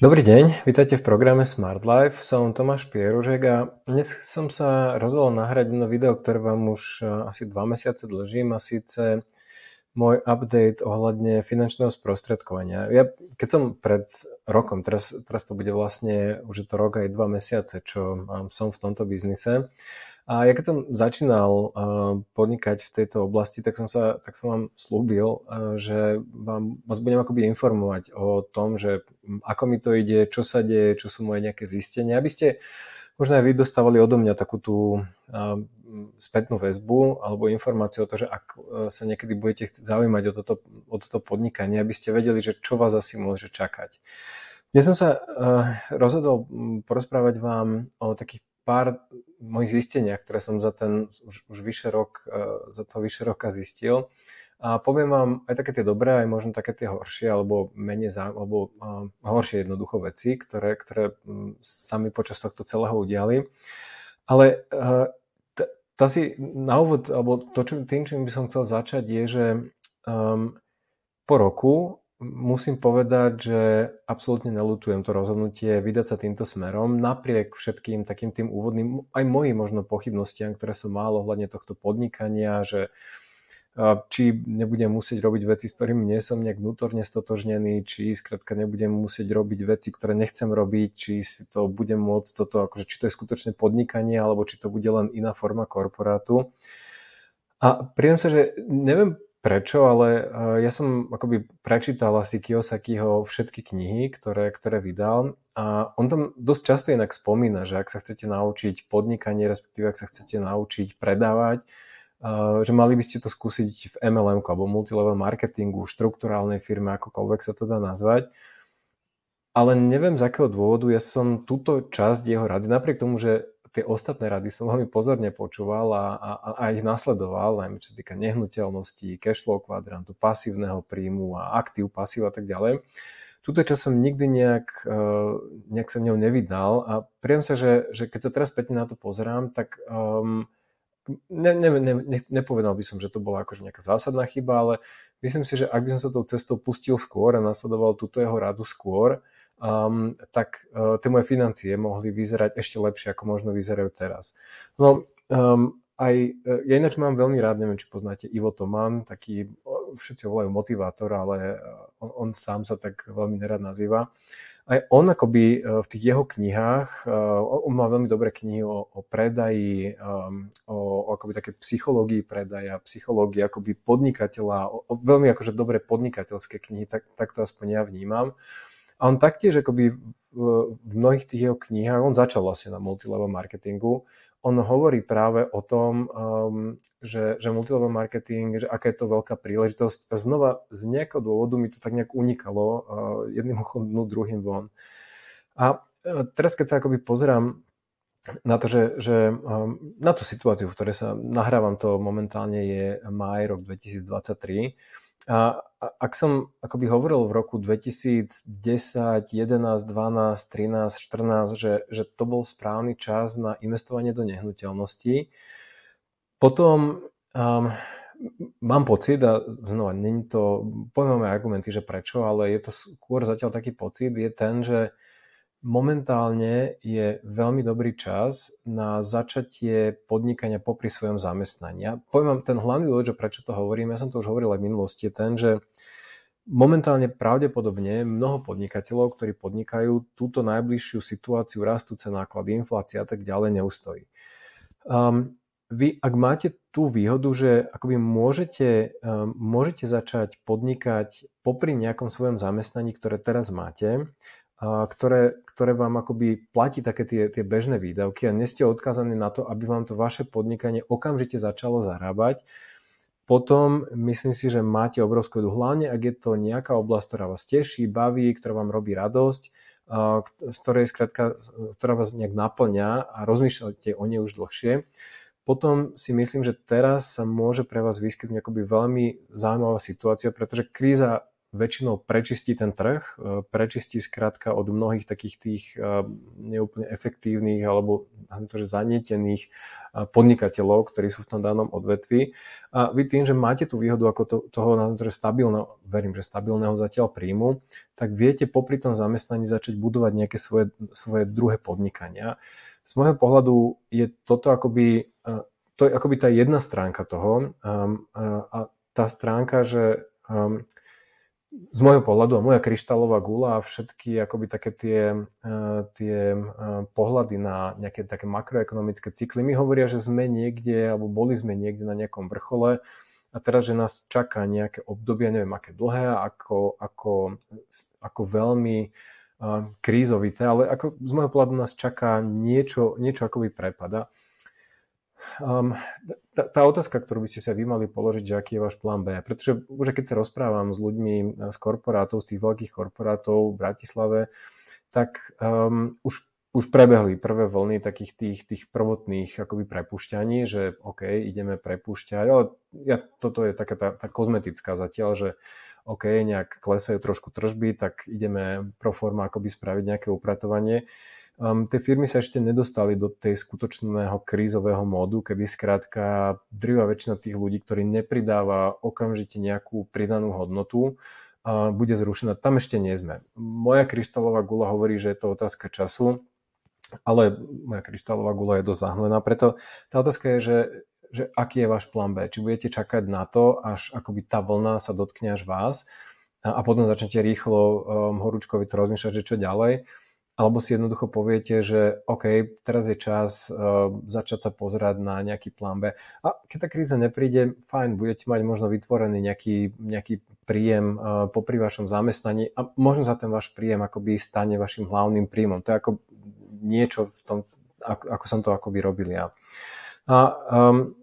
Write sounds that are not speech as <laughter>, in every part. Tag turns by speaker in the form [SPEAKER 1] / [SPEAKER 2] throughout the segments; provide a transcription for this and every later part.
[SPEAKER 1] Dobrý deň, vítajte v programe Smart Life. Som Tomáš Pieružek a dnes som sa rozhodol nahrať jedno video, ktoré vám už eh, asi dva mesiace dlžím a síce môj update ohľadne finančného sprostredkovania. Ja, keď som pred rokom, teraz, teraz to bude vlastne už je to rok aj dva mesiace, čo som v tomto biznise, a ja keď som začínal uh, podnikať v tejto oblasti, tak som, sa, tak som vám slúbil, uh, že vám, vás budem akoby informovať o tom, že ako mi to ide, čo sa deje, čo sú moje nejaké zistenia, aby ste možno aj vy dostávali odo mňa takú tú uh, spätnú väzbu alebo informáciu o to, že ak sa niekedy budete zaujímať o toto, o toto podnikanie, aby ste vedeli, že čo vás asi môže čakať. Dnes som sa rozhodol porozprávať vám o takých pár mojich zisteniach, ktoré som za ten už, už vyše rok, uh, za to vyše roka zistil. A poviem vám aj také tie dobré, aj možno také tie horšie, alebo menej zá, alebo uh, horšie jednoducho veci, ktoré, ktoré um, sa počas tohto celého udiali. Ale uh, t- to asi na úvod, alebo to, čo, tým, čím by som chcel začať, je, že um, po roku musím povedať, že absolútne nelutujem to rozhodnutie vydať sa týmto smerom, napriek všetkým takým tým úvodným, aj mojim možno pochybnostiam, ktoré som mal ohľadne tohto podnikania, že či nebudem musieť robiť veci, s ktorými nie som nejak vnútorne stotožnený, či skrátka nebudem musieť robiť veci, ktoré nechcem robiť, či si to budem môcť toto, akože či to je skutočne podnikanie, alebo či to bude len iná forma korporátu. A príjem sa, že neviem prečo, ale uh, ja som akoby prečítal asi Kiyosakiho všetky knihy, ktoré, ktoré vydal a on tam dosť často inak spomína, že ak sa chcete naučiť podnikanie, respektíve ak sa chcete naučiť predávať, uh, že mali by ste to skúsiť v MLM alebo multilevel marketingu, štruktúrálnej firme, akokoľvek sa to dá nazvať. Ale neviem z akého dôvodu, ja som túto časť jeho rady, napriek tomu, že tie ostatné rady som veľmi pozorne počúval a, a, a ich nasledoval, najmä čo týka nehnuteľností, cashflow kvadrantu, pasívneho príjmu a aktív, pasív a tak ďalej. Tuto čo som nikdy nejak, e, nejak sa v ňou nevydal a priem sa, že, že keď sa teraz späť na to pozerám, tak um, ne, ne, ne, nepovedal by som, že to bola akože nejaká zásadná chyba, ale myslím si, že ak by som sa tou cestou pustil skôr a nasledoval túto jeho radu skôr, um, tak uh, tie moje financie mohli vyzerať ešte lepšie, ako možno vyzerajú teraz. No, um, aj, uh, ja ináč mám veľmi rád, neviem, či poznáte Ivo Toman, taký, všetci ho volajú motivátor, ale uh, on, on sám sa tak veľmi nerad nazýva. Aj on akoby v tých jeho knihách, on má veľmi dobré knihy o, o predaji, um, o, o akoby také psychológii predaja, psychológii akoby podnikateľa, o, o veľmi akože dobré podnikateľské knihy, tak, tak to aspoň ja vnímam. A on taktiež akoby v, mnohých tých jeho knihách, on začal vlastne na multilevel marketingu, on hovorí práve o tom, um, že, že multilevel marketing, že aká je to veľká príležitosť. A znova z nejakého dôvodu mi to tak nejak unikalo uh, jedným uchom dnu, druhým von. A uh, teraz, keď sa akoby pozerám na to, že, že um, na tú situáciu, v ktorej sa nahrávam, to momentálne je maj rok 2023, a ak som akoby hovoril v roku 2010, 11, 12, 13, 14, že, že to bol správny čas na investovanie do nehnuteľností, potom um, mám pocit, a znova, není to, poviem argumenty, že prečo, ale je to skôr zatiaľ taký pocit, je ten, že momentálne je veľmi dobrý čas na začatie podnikania popri svojom zamestnaní. Ja poviem vám ten hlavný dôvod, že prečo to hovorím, ja som to už hovoril aj v minulosti, je ten, že momentálne pravdepodobne mnoho podnikateľov, ktorí podnikajú, túto najbližšiu situáciu rastúce náklady, inflácia a tak ďalej neustojí. Um, vy, ak máte tú výhodu, že akoby môžete, um, môžete začať podnikať popri nejakom svojom zamestnaní, ktoré teraz máte, ktoré, ktoré vám akoby platí také tie, tie bežné výdavky a nie ste odkázaní na to, aby vám to vaše podnikanie okamžite začalo zarábať, potom myslím si, že máte obrovskú vedu. Hlavne, ak je to nejaká oblasť, ktorá vás teší, baví, ktorá vám robí radosť, z ktorej skrátka, ktorá vás nejak naplňa a rozmýšľate o nej už dlhšie, potom si myslím, že teraz sa môže pre vás vyskytnúť akoby veľmi zaujímavá situácia, pretože kríza väčšinou prečistí ten trh, uh, prečistí skrátka od mnohých takých tých uh, neúplne efektívnych alebo to, že zanietených podnikateľov, ktorí sú v tom danom odvetvi. A vy tým, že máte tú výhodu ako to, toho, že stabilného, verím, že stabilného zatiaľ príjmu, tak viete popri tom zamestnaní začať budovať nejaké svoje, svoje druhé podnikania. Z môjho pohľadu je toto akoby to je akoby tá jedna stránka toho um, a tá stránka, že um, z môjho pohľadu a moja kryštálová gula a všetky akoby také tie, uh, tie uh, pohľady na nejaké také makroekonomické cykly mi hovoria, že sme niekde, alebo boli sme niekde na nejakom vrchole a teraz, že nás čaká nejaké obdobie, neviem aké dlhé, ako, ako, ako veľmi uh, krízovité, ale ako z môjho pohľadu nás čaká niečo, niečo akoby prepada. Um, tá, tá otázka, ktorú by ste sa vy mali položiť, že aký je váš plán B, pretože už keď sa rozprávam s ľuďmi z korporátov, z tých veľkých korporátov v Bratislave, tak um, už, už prebehli prvé vlny takých tých, tých prvotných akoby prepušťaní, že OK, ideme prepušťať, ale ja, toto je taká tá, tá kozmetická zatiaľ, že OK, nejak klesajú trošku tržby, tak ideme pro forma akoby spraviť nejaké upratovanie. Um, tie firmy sa ešte nedostali do tej skutočného krízového módu, kedy skrátka drvá väčšina tých ľudí, ktorí nepridáva okamžite nejakú pridanú hodnotu, uh, bude zrušená. Tam ešte nie sme. Moja kryštálová gula hovorí, že je to otázka času, ale moja kryštálová gula je dosť zahmlená, preto tá otázka je, že, že aký je váš plán B? Či budete čakať na to, až akoby tá vlna sa dotkne až vás a, a potom začnete rýchlo um, horúčkovi to rozmýšľať, že čo ďalej, alebo si jednoducho poviete, že OK, teraz je čas uh, začať sa pozerať na nejaký plán B. A keď tá kríza nepríde, fajn, budete mať možno vytvorený nejaký, nejaký príjem uh, popri vašom zamestnaní a možno za ten váš príjem akoby stane vašim hlavným príjmom. To je ako niečo v tom, ako, ako som to akoby robil ja. A um,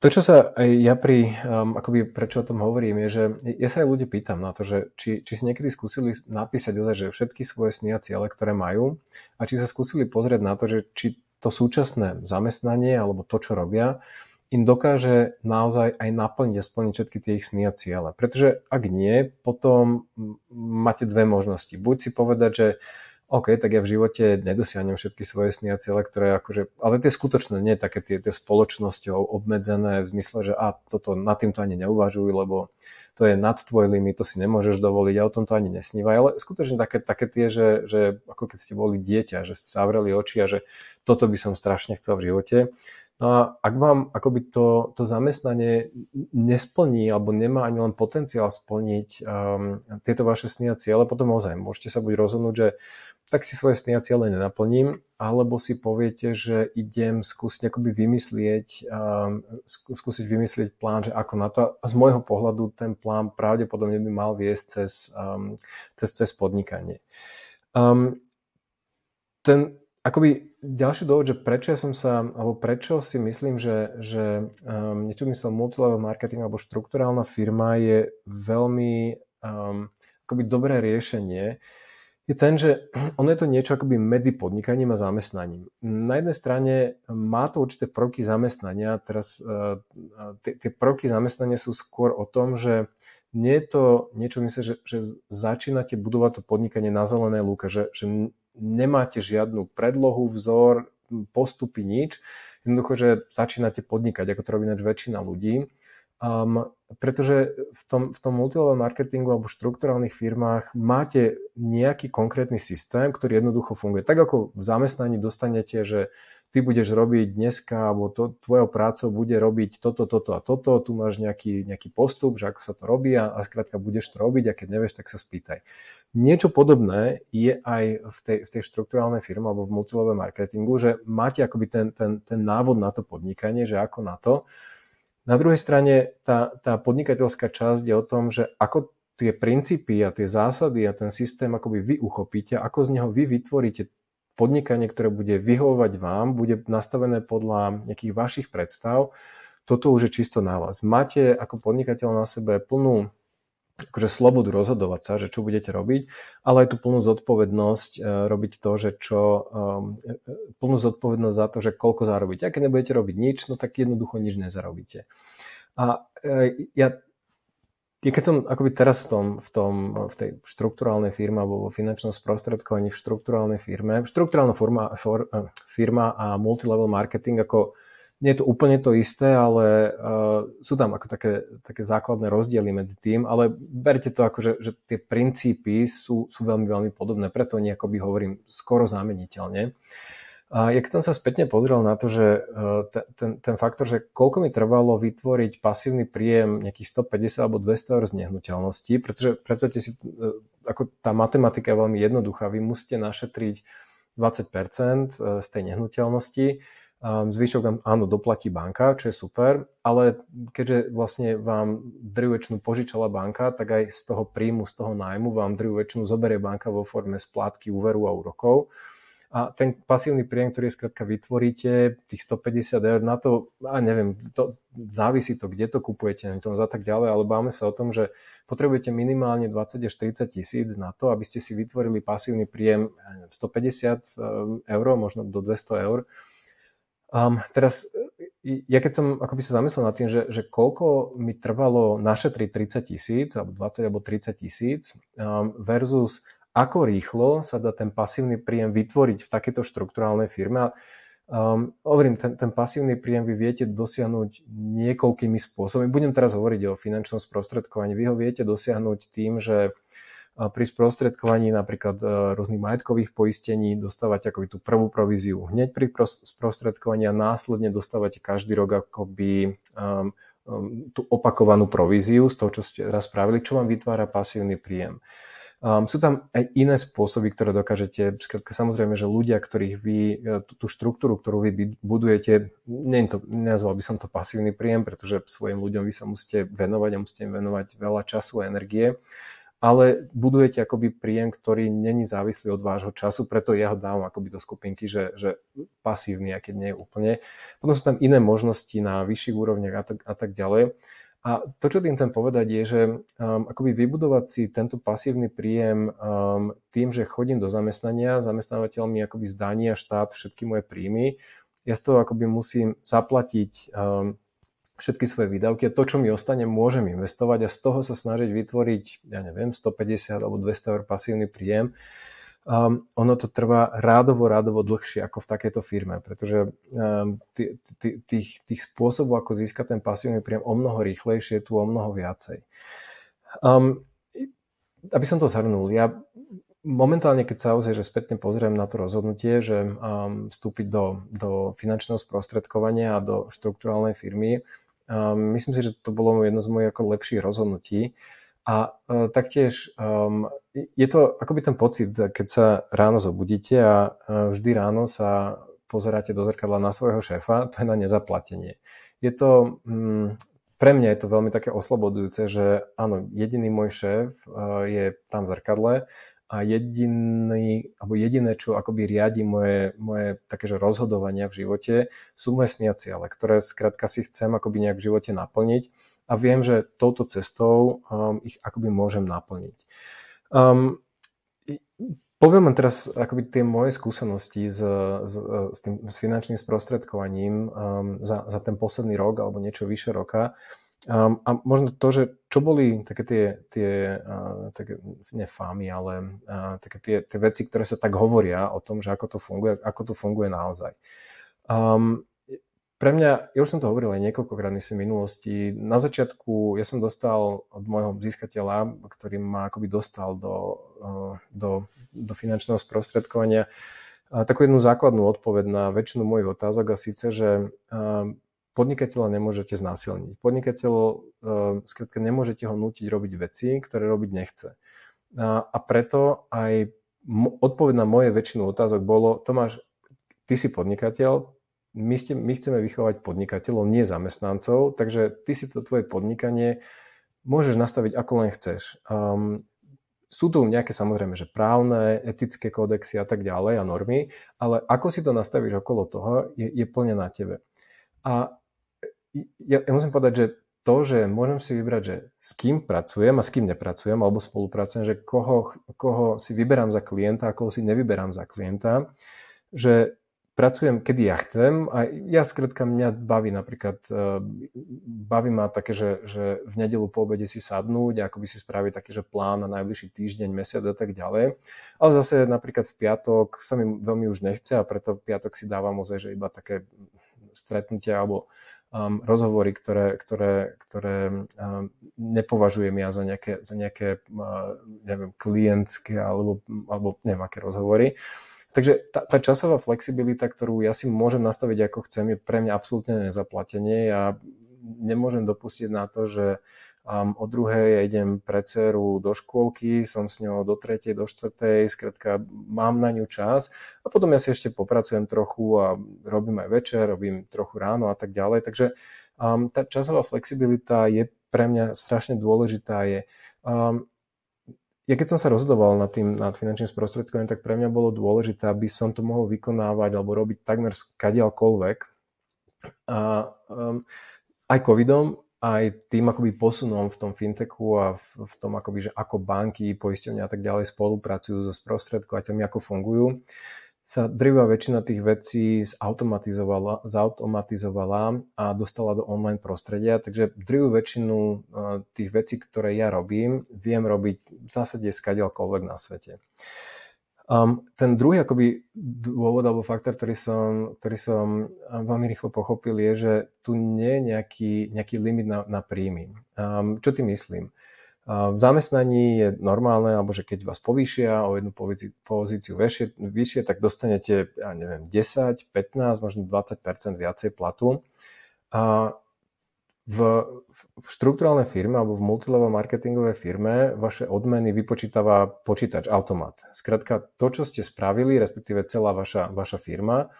[SPEAKER 1] to, čo sa aj ja pri, um, akoby prečo o tom hovorím, je, že ja sa aj ľudí pýtam na to, že či, či si niekedy skúsili napísať ozaj, že všetky svoje sny a ciele, ktoré majú a či sa skúsili pozrieť na to, že či to súčasné zamestnanie alebo to, čo robia, im dokáže naozaj aj naplniť a splniť všetky tie ich sny a ciele. Pretože ak nie, potom máte dve možnosti. Buď si povedať, že OK, tak ja v živote nedosiahnem všetky svoje sny a ciele, ktoré akože, ale tie skutočné, nie také tie, tie spoločnosťou obmedzené v zmysle, že a toto nad týmto ani neuvažuj, lebo to je nad tvoj limit, to si nemôžeš dovoliť a o tom to ani nesnívaj, ale skutočne také, také tie, že, že ako keď ste boli dieťa, že ste zavreli oči a že toto by som strašne chcel v živote, No a ak vám akoby to, to zamestnanie nesplní alebo nemá ani len potenciál splniť um, tieto vaše sny a ciele, potom ozaj môžete sa buď rozhodnúť, že tak si svoje sny a ciele nenaplním, alebo si poviete, že idem skúsiť akoby vymyslieť, um, skúsiť vymyslieť plán, že ako na to. A z môjho pohľadu ten plán pravdepodobne by mal viesť cez, um, cez, cez podnikanie. Um, ten, akoby ďalší dôvod, že prečo ja som sa, alebo prečo si myslím, že, že um, niečo myslel multilevel marketing alebo štrukturálna firma je veľmi um, akoby dobré riešenie, je ten, že <clears throat> ono je to niečo akoby medzi podnikaním a zamestnaním. Na jednej strane má to určité prvky zamestnania, teraz uh, tie, prvky zamestnania sú skôr o tom, že nie je to niečo, myslím, že, že začínate budovať to podnikanie na zelenej lúke, že, že nemáte žiadnu predlohu, vzor, postupy, nič. Jednoducho, že začínate podnikať, ako to robí väčšina ľudí. Um, pretože v tom, v tom multilevel marketingu alebo štruktúrálnych firmách máte nejaký konkrétny systém, ktorý jednoducho funguje. Tak ako v zamestnaní dostanete, že ty budeš robiť dneska, alebo to, tvojou prácou bude robiť toto, toto a toto, tu máš nejaký, nejaký postup, že ako sa to robí a, a skrátka budeš to robiť a keď nevieš, tak sa spýtaj. Niečo podobné je aj v tej, v tej štruktúrálnej firme alebo v multilevel marketingu, že máte akoby ten, ten, ten návod na to podnikanie, že ako na to. Na druhej strane tá, tá podnikateľská časť je o tom, že ako tie princípy a tie zásady a ten systém akoby vy uchopíte, ako z neho vy vytvoríte podnikanie, ktoré bude vyhovovať vám, bude nastavené podľa nejakých vašich predstav, toto už je čisto na vás. Máte ako podnikateľ na sebe plnú akože slobodu rozhodovať sa, že čo budete robiť, ale aj tú plnú zodpovednosť e, robiť to, že čo, e, e, plnú zodpovednosť za to, že koľko zarobíte. A keď nebudete robiť nič, no tak jednoducho nič nezarobíte. A ja keď som akoby teraz v, tom, v, tom, v tej štruktúrálnej firme alebo vo finančnom sprostredkovaní v štruktúrálnej firme, štruktúrálna firma, for, firma a multilevel marketing ako nie je to úplne to isté, ale uh, sú tam ako také, také základné rozdiely medzi tým, ale berte to ako, že, že tie princípy sú, sú veľmi, veľmi podobné, preto nejako by hovorím skoro zameniteľne. A ja keď som sa spätne pozrel na to, že ten, ten, ten faktor, že koľko mi trvalo vytvoriť pasívny príjem nejakých 150 alebo 200 eur z nehnuteľnosti, pretože predstavte si, e, ako tá matematika je veľmi jednoduchá, vy musíte našetriť 20% z tej nehnuteľnosti, zvyšok vám áno doplatí banka, čo je super, ale keďže vlastne vám drvú väčšinu požičala banka, tak aj z toho príjmu, z toho nájmu vám drvú väčšinu zoberie banka vo forme splátky úveru a úrokov. A ten pasívny príjem, ktorý skrátka vytvoríte, tých 150 eur na to, a neviem, to, závisí to, kde to kupujete, to za tak ďalej, ale báme sa o tom, že potrebujete minimálne 20 až 30 tisíc na to, aby ste si vytvorili pasívny príjem 150 eh, eur, možno do 200 eur. Um, teraz, ja keď som akoby sa zamyslel nad tým, že, že koľko mi trvalo našetriť 30 tisíc, alebo 20 alebo 30 tisíc um, versus ako rýchlo sa dá ten pasívny príjem vytvoriť v takéto štruktúrálnej firme. Um, hovorím, ten, ten pasívny príjem vy viete dosiahnuť niekoľkými spôsobmi. Budem teraz hovoriť o finančnom sprostredkovaní. Vy ho viete dosiahnuť tým, že pri sprostredkovaní napríklad e, rôznych majetkových poistení dostávate akoby tú prvú províziu hneď pri sprostredkovaní a následne dostávate každý rok akoby um, um, tú opakovanú províziu z toho, čo ste raz spravili, čo vám vytvára pasívny príjem. Um, sú tam aj iné spôsoby, ktoré dokážete, skrátka samozrejme, že ľudia, ktorých vy, e, tú, tú štruktúru, ktorú vy budujete, nie to, nenazval by som to pasívny príjem, pretože svojim ľuďom vy sa musíte venovať a musíte im venovať veľa času a energie, ale budujete akoby príjem, ktorý není závislý od vášho času, preto ja ho dávam akoby do skupinky, že, že pasívny, a keď nie je úplne. Potom sú tam iné možnosti na vyšších úrovniach a tak, a tak ďalej. A to, čo tým chcem povedať, je, že um, akoby vybudovať si tento pasívny príjem um, tým, že chodím do zamestnania, zamestnávateľ mi akoby zdania štát všetky moje príjmy, ja z toho akoby musím zaplatiť um, všetky svoje výdavky a to, čo mi ostane, môžem investovať a z toho sa snažiť vytvoriť, ja neviem, 150 alebo 200 eur pasívny príjem um, ono to trvá rádovo, rádovo dlhšie ako v takejto firme, pretože um, tých, tých spôsobov, ako získať ten pasívny príjem o mnoho rýchlejšie, je tu o mnoho viacej. Um, aby som to zhrnul, ja momentálne, keď sa ozaj, že spätne pozriem na to rozhodnutie, že um, vstúpiť do, do finančného sprostredkovania a do štruktúrálnej firmy, um, myslím si, že to bolo jedno z mojich ako lepších rozhodnutí. A uh, taktiež um, je to akoby ten pocit, keď sa ráno zobudíte a vždy ráno sa pozeráte do zrkadla na svojho šéfa, to je na nezaplatenie. Je to, mm, pre mňa je to veľmi také oslobodujúce, že áno, jediný môj šéf je tam v zrkadle a jediný, alebo jediné, čo akoby riadi moje, moje takéže rozhodovania v živote, sú moje snia ciele, ktoré skrátka si chcem akoby nejak v živote naplniť a viem, že touto cestou um, ich akoby môžem naplniť. Um, poviem vám teraz akoby tie moje skúsenosti s, s, s, tým, s finančným sprostredkovaním um, za, za ten posledný rok alebo niečo vyše roka. Um, a možno to, že čo boli také tie, tie uh, také, nefámy, ale uh, také tie, tie veci, ktoré sa tak hovoria o tom, že ako to funguje, ako to funguje naozaj. Um, pre mňa, ja už som to hovoril aj niekoľkokrát v minulosti, na začiatku ja som dostal od môjho získateľa, ktorý ma akoby dostal do, do, do finančného sprostredkovania, takú jednu základnú odpoveď na väčšinu mojich otázok a síce, že podnikateľa nemôžete znásilniť. Podnikateľ, eh, skrátka nemôžete ho nútiť robiť veci, ktoré robiť nechce. A, a preto aj odpoveď na moje väčšinu otázok bolo, Tomáš, ty si podnikateľ, my, ste, my chceme vychovať podnikateľov, nie zamestnancov, takže ty si to tvoje podnikanie môžeš nastaviť ako len chceš. Um, sú tu nejaké samozrejme, že právne, etické kódexy a tak ďalej a normy, ale ako si to nastavíš okolo toho, je, je plne na tebe. A ja, ja musím povedať, že to, že môžem si vybrať, že s kým pracujem a s kým nepracujem, alebo spolupracujem, že koho, koho si vyberám za klienta a koho si nevyberám za klienta, že pracujem, kedy ja chcem a ja skrátka mňa baví napríklad, uh, baví ma také, že, že v nedelu po obede si sadnúť a akoby si spraviť taký, že plán na najbližší týždeň, mesiac a tak ďalej. Ale zase napríklad v piatok sa mi veľmi už nechce a preto v piatok si dávam ozaj, že iba také stretnutia alebo um, rozhovory, ktoré, ktoré, ktoré um, nepovažujem ja za nejaké, za nejaké uh, neviem, klientské alebo, alebo neviem, aké rozhovory. Takže tá, tá časová flexibilita, ktorú ja si môžem nastaviť ako chcem, je pre mňa absolútne nezaplatenie. Ja nemôžem dopustiť na to, že um, o druhej ja idem pre dceru do škôlky, som s ňou do tretej, do štvrtej, skrátka mám na ňu čas a potom ja si ešte popracujem trochu a robím aj večer, robím trochu ráno a tak ďalej. Takže um, tá časová flexibilita je pre mňa strašne dôležitá. Je, um, ja keď som sa rozhodoval nad tým, nad finančným sprostredkovaním, tak pre mňa bolo dôležité, aby som to mohol vykonávať alebo robiť takmer skadiaľkoľvek. A um, aj covidom, aj tým akoby posunom v tom fintechu a v, v tom akoby, že ako banky, poisťovne a tak ďalej spolupracujú so sprostredkovateľmi, ako fungujú, sa drvá väčšina tých vecí zautomatizovala, zautomatizovala a dostala do online prostredia, takže drvú väčšinu e, tých vecí, ktoré ja robím, viem robiť v zásade skadiaľkoľvek na svete. Um, ten druhý akoby dôvod alebo faktor, ktorý som, ktorý som veľmi rýchlo pochopil, je, že tu nie je nejaký, nejaký limit na, na príjmy. Um, čo tým myslím? V zamestnaní je normálne, alebo že keď vás povýšia o jednu pozíciu vyššie, vyššie tak dostanete, ja neviem, 10, 15, možno 20% viacej platu. A v, v štruktúrálnej firme alebo v multilevel marketingovej firme vaše odmeny vypočítava počítač, automat. Skrátka, to, čo ste spravili, respektíve celá vaša, vaša firma,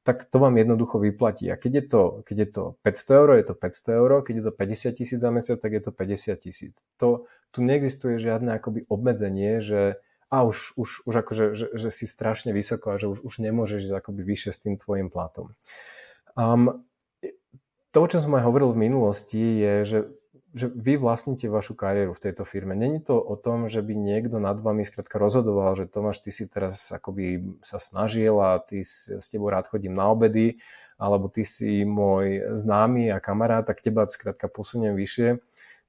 [SPEAKER 1] tak to vám jednoducho vyplatí. A keď je to, keď je to 500 eur, je to 500 eur, keď je to 50 tisíc za mesiac, tak je to 50 tisíc. To, tu neexistuje žiadne akoby obmedzenie, že a už, už, už akože, že, že si strašne vysoko a že už, už nemôžeš akoby vyššie s tým tvojim platom. Um, to, o čom som aj hovoril v minulosti, je, že že vy vlastníte vašu kariéru v tejto firme. Není to o tom, že by niekto nad vami skrátka rozhodoval, že Tomáš, ty si teraz akoby sa snažil a ty s, tebou rád chodím na obedy, alebo ty si môj známy a kamarát, tak teba skrátka posuniem vyššie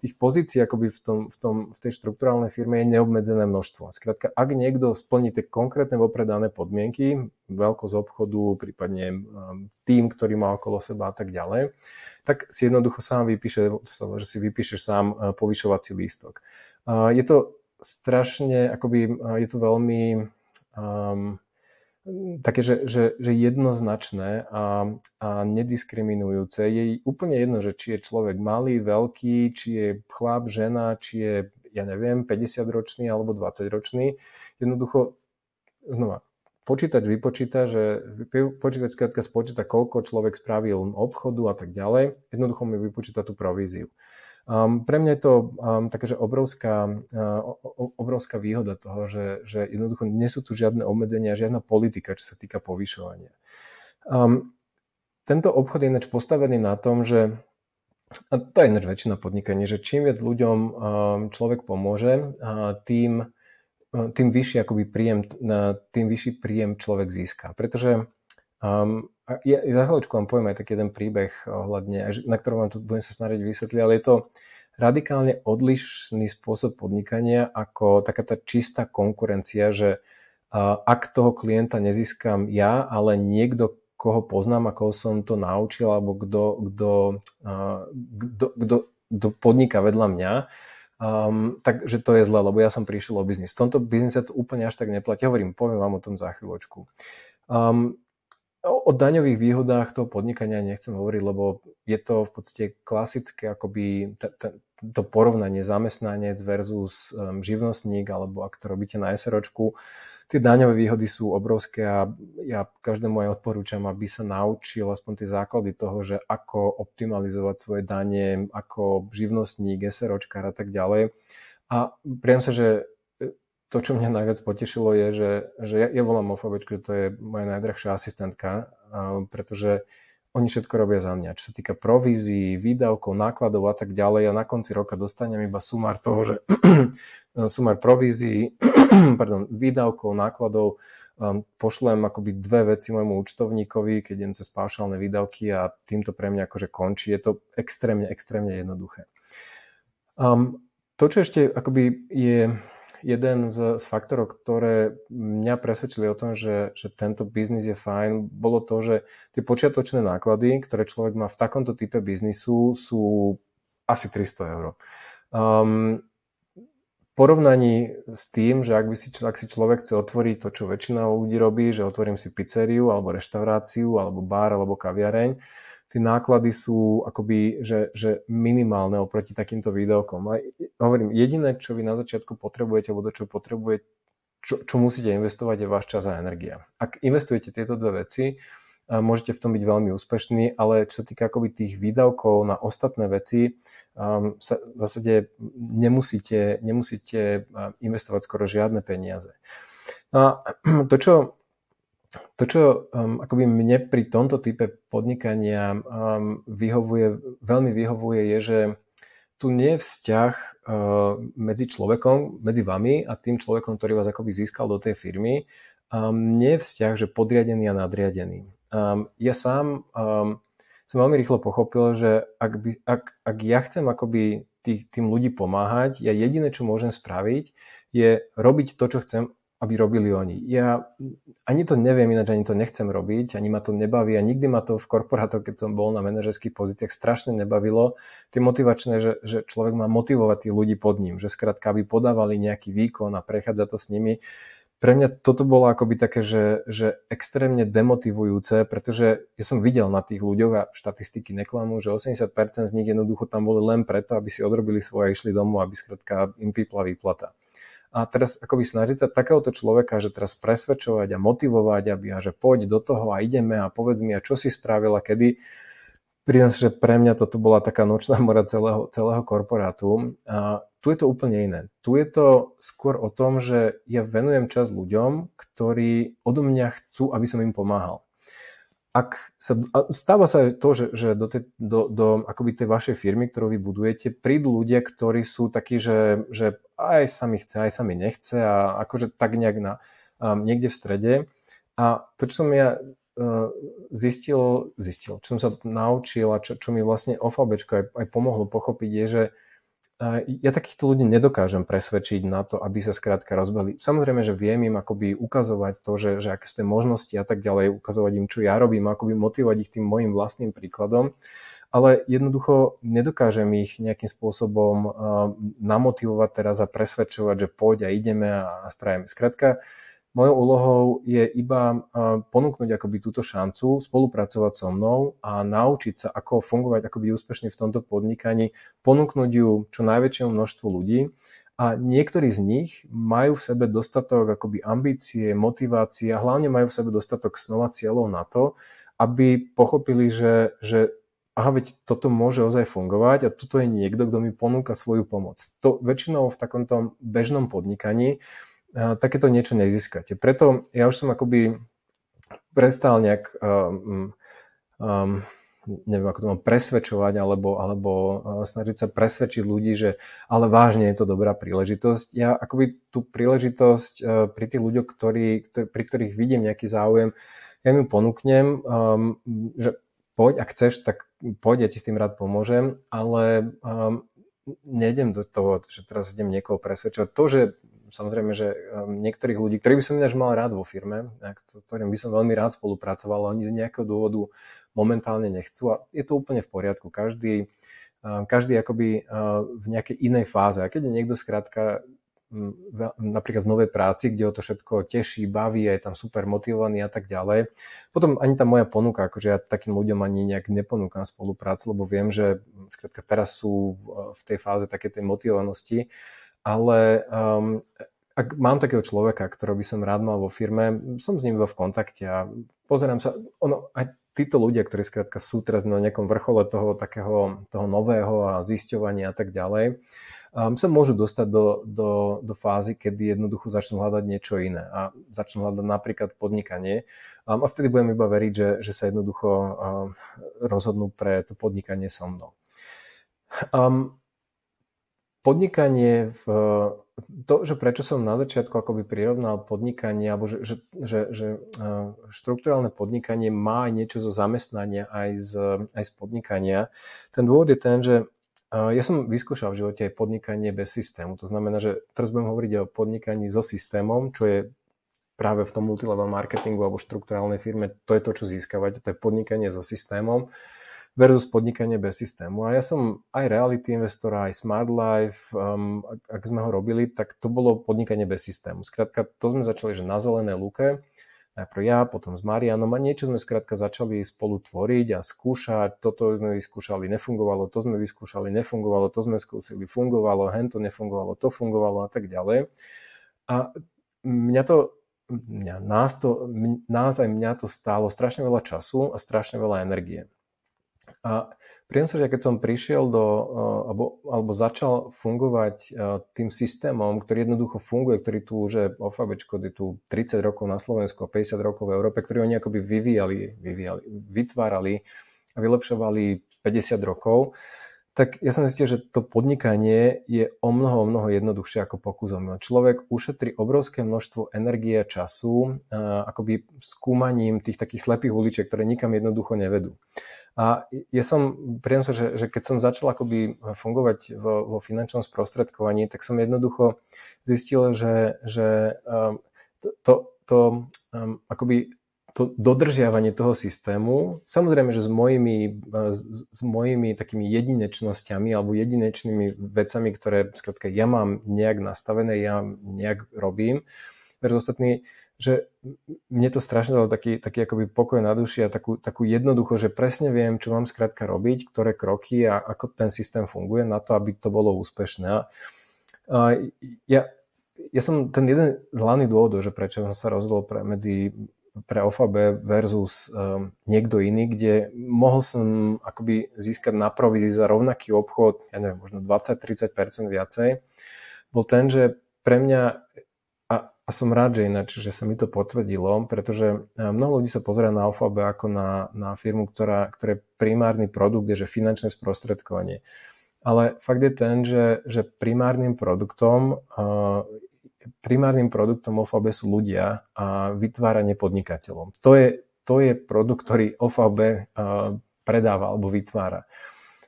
[SPEAKER 1] tých pozícií akoby v, tom, v, tom, v tej štruktúrálnej firme je neobmedzené množstvo. Skrátka, ak niekto splní tie konkrétne vopredané podmienky, veľkosť obchodu, prípadne um, tým, ktorý má okolo seba a tak ďalej, tak si jednoducho sám vypíše, že si vypíšeš sám uh, povyšovací lístok. Je to strašne, akoby, je to veľmi um, také, že, že, že jednoznačné a, a nediskriminujúce. Je úplne jedno, že či je človek malý, veľký, či je chlap, žena, či je, ja neviem, 50-ročný alebo 20-ročný. Jednoducho, znova, počítač vypočíta, že počítač skrátka spočíta, koľko človek spravil obchodu a tak ďalej. Jednoducho mi vypočíta tú províziu. Um, pre mňa je to um, taká, obrovská, uh, obrovská výhoda toho, že, že jednoducho nie sú tu žiadne obmedzenia, žiadna politika, čo sa týka povyšovania. Um, tento obchod je ináč postavený na tom, že a to je ináč väčšina podnikania, že čím viac ľuďom um, človek pomôže, uh, tým, uh, tým vyšší akoby príjem, uh, tým vyšší príjem človek získa. Pretože um, ja za chvíľočku vám poviem aj taký jeden príbeh ohľadne, na ktorom vám tu budem sa snažiť vysvetliť, ale je to radikálne odlišný spôsob podnikania ako taká tá čistá konkurencia, že ak toho klienta nezískam ja, ale niekto, koho poznám a koho som to naučil, alebo kto podniká vedľa mňa, um, takže to je zle, lebo ja som prišiel o biznis. V tomto biznise to úplne až tak neplatí. Hovorím, poviem vám o tom za chvíľočku. Um, O daňových výhodách toho podnikania nechcem hovoriť, lebo je to v podstate klasické akoby t- t- to porovnanie zamestnanec versus um, živnostník, alebo ak to robíte na SROčku. Tie daňové výhody sú obrovské a ja každému aj odporúčam, aby sa naučil aspoň tie základy toho, že ako optimalizovať svoje dane, ako živnostník, SROčkár a tak ďalej. A priam sa, že to, čo mňa najviac potešilo, je, že, že ja, ja volám Mofabečku, že to je moja najdrahšia asistentka, pretože oni všetko robia za mňa. Čo sa týka provízií, výdavkov, nákladov a tak ďalej a na konci roka dostanem iba sumár toho, že <clears throat> sumár provízií, <clears throat> pardon, výdavkov, nákladov, pošlem akoby dve veci môjmu účtovníkovi, keď idem cez paušálne výdavky a týmto pre mňa akože končí. Je to extrémne, extrémne jednoduché. Um, to, čo ešte akoby je jeden z, z faktorov, ktoré mňa presvedčili o tom, že, že tento biznis je fajn, bolo to, že tie počiatočné náklady, ktoré človek má v takomto type biznisu, sú asi 300 eur. Um, porovnaní s tým, že ak, by si, ak si človek chce otvoriť to, čo väčšina ľudí robí, že otvorím si pizzeriu alebo reštauráciu alebo bar alebo kaviareň, tie náklady sú akoby, že, že minimálne oproti takýmto výdavkom. A hovorím, jediné, čo vy na začiatku potrebujete, alebo čo potrebujete, čo, čo musíte investovať, je váš čas a energia. Ak investujete tieto dve veci, môžete v tom byť veľmi úspešní, ale čo sa týka akoby tých výdavkov na ostatné veci, um, sa v zásade nemusíte, nemusíte investovať skoro žiadne peniaze. No a <clears throat> to, čo, to, čo um, akoby mne pri tomto type podnikania um, vyhovuje, veľmi vyhovuje, je, že tu nie je vzťah uh, medzi človekom, medzi vami a tým človekom, ktorý vás akoby získal do tej firmy. Um, nie je vzťah, že podriadený a nadriadený um, ja sám um, som veľmi rýchlo pochopil, že ak, by, ak, ak ja chcem akoby tý, tým ľudí pomáhať, ja jediné, čo môžem spraviť, je robiť to, čo chcem, aby robili oni. Ja ani to neviem, ináč ani to nechcem robiť, ani ma to nebaví a nikdy ma to v korporátoch, keď som bol na manažerských pozíciách, strašne nebavilo. Tie motivačné, že, že človek má motivovať tých ľudí pod ním, že skrátka, aby podávali nejaký výkon a prechádza to s nimi pre mňa toto bolo akoby také, že, že extrémne demotivujúce, pretože ja som videl na tých ľuďoch a štatistiky neklamú, že 80% z nich jednoducho tam boli len preto, aby si odrobili svoje a išli domov, aby skrátka im pípla výplata. A teraz akoby snažiť sa takéhoto človeka, že teraz presvedčovať a motivovať, aby a že poď do toho a ideme a povedz mi, a čo si spravila, kedy, Priznám že pre mňa toto bola taká nočná mora celého, celého korporátu. A tu je to úplne iné. Tu je to skôr o tom, že ja venujem čas ľuďom, ktorí odo mňa chcú, aby som im pomáhal. Ak sa, stáva sa to, že, že do, tej, do, do akoby tej vašej firmy, ktorú vy budujete, prídu ľudia, ktorí sú takí, že, že aj sa mi chce, aj sa mi nechce a akože tak nejak na, um, niekde v strede. A to, čo som ja zistil, zistil, čo som sa naučil a čo, čo mi vlastne OFAB aj, aj pomohlo pochopiť je, že ja takýchto ľudí nedokážem presvedčiť na to, aby sa skrátka rozbehli. Samozrejme, že viem im akoby ukazovať to, že, že aké sú tie možnosti a tak ďalej, ukazovať im, čo ja robím, akoby motivovať ich tým môjim vlastným príkladom, ale jednoducho nedokážem ich nejakým spôsobom namotivovať teraz a presvedčovať, že poď a ideme a spravíme. Skrátka, Mojou úlohou je iba ponúknuť akoby túto šancu, spolupracovať so mnou a naučiť sa, ako fungovať, ako byť úspešný v tomto podnikaní, ponúknuť ju čo najväčšiemu množstvu ľudí a niektorí z nich majú v sebe dostatok akoby ambície, motivácie a hlavne majú v sebe dostatok snov a cieľov na to, aby pochopili, že, že aha, veď toto môže ozaj fungovať a tuto je niekto, kto mi ponúka svoju pomoc. To väčšinou v takomto bežnom podnikaní takéto niečo nezískate. Preto ja už som akoby prestal nejak um, um, neviem, ako to mám, presvedčovať alebo, alebo snažiť sa presvedčiť ľudí, že ale vážne je to dobrá príležitosť. Ja akoby tú príležitosť uh, pri tých ľuďoch, ktorí, pri ktorých vidím nejaký záujem, ja im ponúknem, um, že poď, ak chceš, tak poď, ja ti s tým rád pomôžem, ale um, nejdem do toho, že teraz idem niekoho presvedčovať. To, že samozrejme, že um, niektorých ľudí, ktorých by som ináč mal rád vo firme, s ktorým by som veľmi rád spolupracoval, oni z nejakého dôvodu momentálne nechcú a je to úplne v poriadku. Každý, um, každý akoby uh, v nejakej inej fáze. A keď je niekto skrátka napríklad v novej práci, kde o to všetko teší, baví, je tam super motivovaný a tak ďalej. Potom ani tá moja ponuka, akože ja takým ľuďom ani nejak neponúkam spoluprácu, lebo viem, že skrátka teraz sú v tej fáze také tej motivovanosti ale um, ak mám takého človeka, ktorého by som rád mal vo firme, som s ním iba v kontakte a pozerám sa, ono, aj títo ľudia, ktorí skrátka sú teraz na nejakom vrchole toho takého toho nového a zisťovania a tak ďalej, um, sa môžu dostať do, do, do fázy, kedy jednoducho začnú hľadať niečo iné a začnú hľadať napríklad podnikanie um, a vtedy budem iba veriť, že, že sa jednoducho um, rozhodnú pre to podnikanie so mnou. Um, podnikanie v to, že prečo som na začiatku akoby prirovnal podnikanie, alebo že, že, že, že štruktúrálne podnikanie má aj niečo zo zamestnania, aj z, aj z podnikania. Ten dôvod je ten, že ja som vyskúšal v živote aj podnikanie bez systému. To znamená, že teraz budem hovoriť o podnikaní so systémom, čo je práve v tom multilevel marketingu alebo štruktúrálnej firme, to je to, čo získavate, to je podnikanie so systémom versus podnikanie bez systému. A ja som aj reality investora, aj smart life, um, ak, sme ho robili, tak to bolo podnikanie bez systému. Skrátka, to sme začali, že na zelené luke, najprv ja, potom s Marianom a niečo sme skrátka začali spolu tvoriť a skúšať, toto sme vyskúšali, nefungovalo, to sme vyskúšali, nefungovalo, to sme skúsili, fungovalo, hen to nefungovalo, to fungovalo a tak ďalej. A mňa to, mňa, nás, to, nás aj mňa to stálo strašne veľa času a strašne veľa energie. A sa, že keď som prišiel do, eh, alebo, alebo začal fungovať eh, tým systémom, ktorý jednoducho funguje, ktorý tu už je OFABčko, je tu 30 rokov na Slovensku a 50 rokov v Európe, ktorý oni akoby vyvíjali, vyvíjali vytvárali a vylepšovali 50 rokov, tak ja som zistil, že to podnikanie je o mnoho, o mnoho jednoduchšie ako pokus Človek ušetrí obrovské množstvo energie a času uh, akoby skúmaním tých takých slepých uličiek, ktoré nikam jednoducho nevedú. A ja som, príjem sa, že, že keď som začal akoby fungovať vo, vo finančnom sprostredkovaní, tak som jednoducho zistil, že, že um, to, to, to um, akoby to dodržiavanie toho systému, samozrejme, že s mojimi, s, s mojimi takými jedinečnosťami alebo jedinečnými vecami, ktoré skrátka ja mám nejak nastavené, ja nejak robím, versus ostatní, že mne to strašne dalo taký, taký akoby pokoj na duši a takú, takú jednoducho, že presne viem, čo mám skrátka robiť, ktoré kroky a ako ten systém funguje na to, aby to bolo úspešné. A ja, ja som ten jeden z hlavných dôvodov, že prečo som sa rozhodol pre, medzi pre OFAB versus um, niekto iný, kde mohol som akoby získať na provízii za rovnaký obchod, ja neviem, možno 20-30% viacej, bol ten, že pre mňa, som rád, že ináč, že sa mi to potvrdilo, pretože mnoho ľudí sa pozerá na OFAB ako na, na firmu, ktorá, je primárny produkt, je že finančné sprostredkovanie. Ale fakt je ten, že, že primárnym produktom uh, primárnym produktom OVB sú ľudia a vytváranie podnikateľom. To je, to je produkt, ktorý OVB predáva alebo vytvára.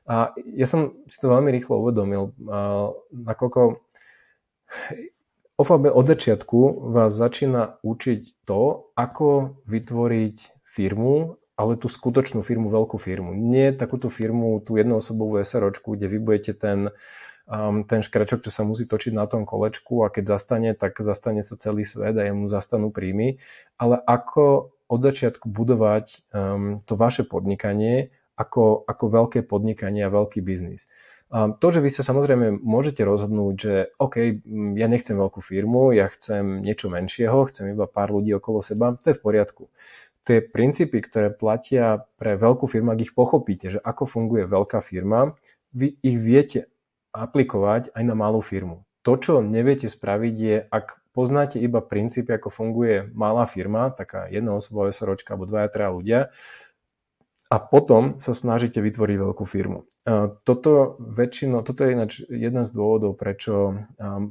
[SPEAKER 1] A ja som si to veľmi rýchlo uvedomil, nakoľko OVB od začiatku vás začína učiť to, ako vytvoriť firmu, ale tú skutočnú firmu, veľkú firmu. Nie takúto firmu, tú jednoosobovú SROčku, kde vy budete ten um, ten škrečok, čo sa musí točiť na tom kolečku a keď zastane, tak zastane sa celý svet a jemu zastanú príjmy. Ale ako od začiatku budovať um, to vaše podnikanie ako, ako veľké podnikanie a veľký biznis. To, že vy sa samozrejme môžete rozhodnúť, že OK, ja nechcem veľkú firmu, ja chcem niečo menšieho, chcem iba pár ľudí okolo seba, to je v poriadku tie princípy, ktoré platia pre veľkú firmu, ak ich pochopíte, že ako funguje veľká firma, vy ich viete aplikovať aj na malú firmu. To, čo neviete spraviť, je, ak poznáte iba princípy, ako funguje malá firma, taká jedna osoba, SROčka alebo dvaja, traja ľudia, a potom sa snažíte vytvoriť veľkú firmu. Toto väčšinou, toto je ináč jeden z dôvodov, prečo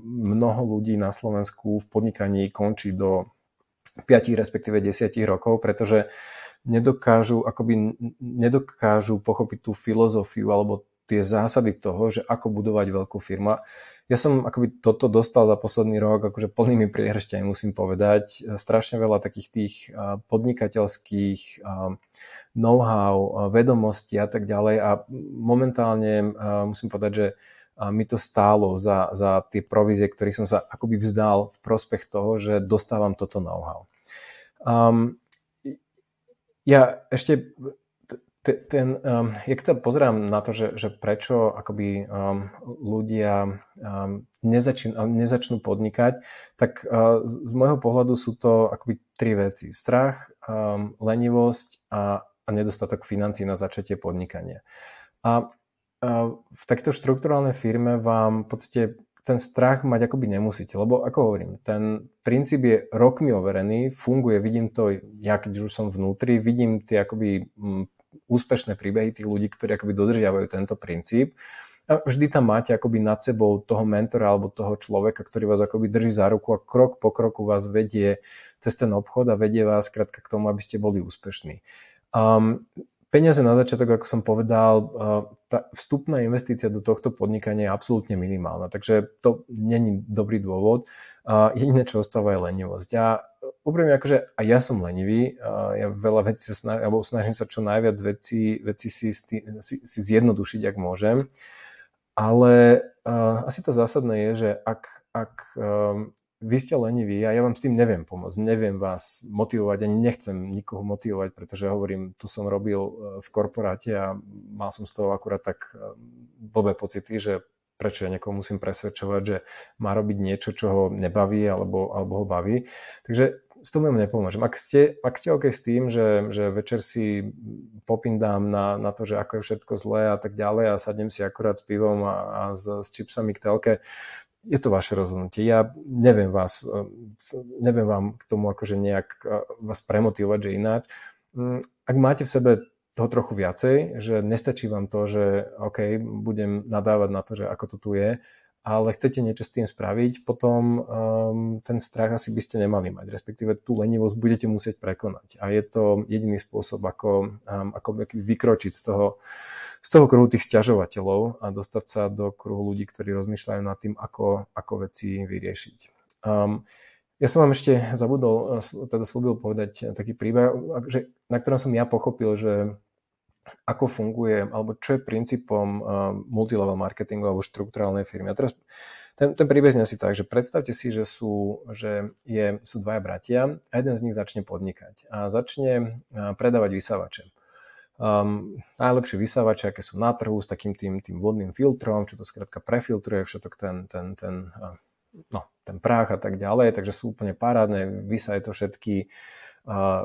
[SPEAKER 1] mnoho ľudí na Slovensku v podnikaní končí do 5 respektíve 10 rokov, pretože nedokážu, akoby nedokážu pochopiť tú filozofiu alebo tie zásady toho, že ako budovať veľkú firmu. Ja som akoby toto dostal za posledný rok akože plnými priehršťami, musím povedať. Strašne veľa takých tých podnikateľských know-how, vedomostí a tak ďalej a momentálne musím povedať, že mi to stálo za, za tie provízie, ktorých som sa akoby vzdal v prospech toho, že dostávam toto know-how. Um, ja ešte ten, um, ja keď sa pozerám na to, že, že prečo akoby um, ľudia um, nezačín, nezačnú podnikať, tak uh, z môjho pohľadu sú to akoby tri veci. Strach, um, lenivosť a, a nedostatok financí na začatie podnikania. A v takto štruktúrálnej firme vám v podstate ten strach mať akoby nemusíte, lebo ako hovorím, ten princíp je rokmi overený, funguje, vidím to, ja keď už som vnútri, vidím tie akoby úspešné príbehy tých ľudí, ktorí akoby dodržiavajú tento princíp. A vždy tam máte akoby nad sebou toho mentora alebo toho človeka, ktorý vás akoby drží za ruku a krok po kroku vás vedie cez ten obchod a vedie vás krátka k tomu, aby ste boli úspešní. Um, peniaze na začiatok, ako som povedal, tá vstupná investícia do tohto podnikania je absolútne minimálna, takže to není dobrý dôvod. Jediné, čo ostáva, je lenivosť. Ja úprimne akože aj ja som lenivý, uh, ja veľa vecí snažím, alebo snažím sa čo najviac vecí, veci si, si, si zjednodušiť, ak môžem. Ale uh, asi to zásadné je, že ak, ak um, vy ste leniví a ja vám s tým neviem pomôcť, neviem vás motivovať, ani nechcem nikoho motivovať, pretože hovorím, tu som robil uh, v korporáte a mal som z toho akurát tak uh, blbé pocity, že prečo ja niekoho musím presvedčovať, že má robiť niečo, čo ho nebaví alebo, alebo ho baví. Takže s tom vám nepomôžem. Ak ste, ak ste OK s tým, že, že večer si popindám na, na to, že ako je všetko zlé a tak ďalej a sadnem si akurát s pivom a, a s, s čipsami k telke, je to vaše rozhodnutie. Ja neviem vás, neviem vám k tomu akože nejak vás premotivovať, že ináč. Mm, ak máte v sebe toho trochu viacej, že nestačí vám to, že OK, budem nadávať na to, že ako to tu je, ale chcete niečo s tým spraviť, potom um, ten strach asi by ste nemali mať, respektíve tú lenivosť budete musieť prekonať. A je to jediný spôsob, ako, um, ako vykročiť z toho, z toho kruhu tých stiažovateľov a dostať sa do kruhu ľudí, ktorí rozmýšľajú nad tým, ako, ako veci vyriešiť. Um, ja som vám ešte zabudol, teda slúbil povedať taký príbeh, že, na ktorom som ja pochopil, že ako funguje, alebo čo je princípom uh, multilevel marketingu alebo štruktúrálnej firmy. A teraz ten, ten príbeh znie si tak, že predstavte si, že sú, že je, sú dvaja bratia a jeden z nich začne podnikať a začne uh, predávať vysávače. Um, najlepšie vysávače, aké sú na trhu s takým tým, tým vodným filtrom, čo to skrátka prefiltruje všetok ten, ten, ten, uh, no, ten prach a tak ďalej, takže sú úplne parádne, vysaje to všetky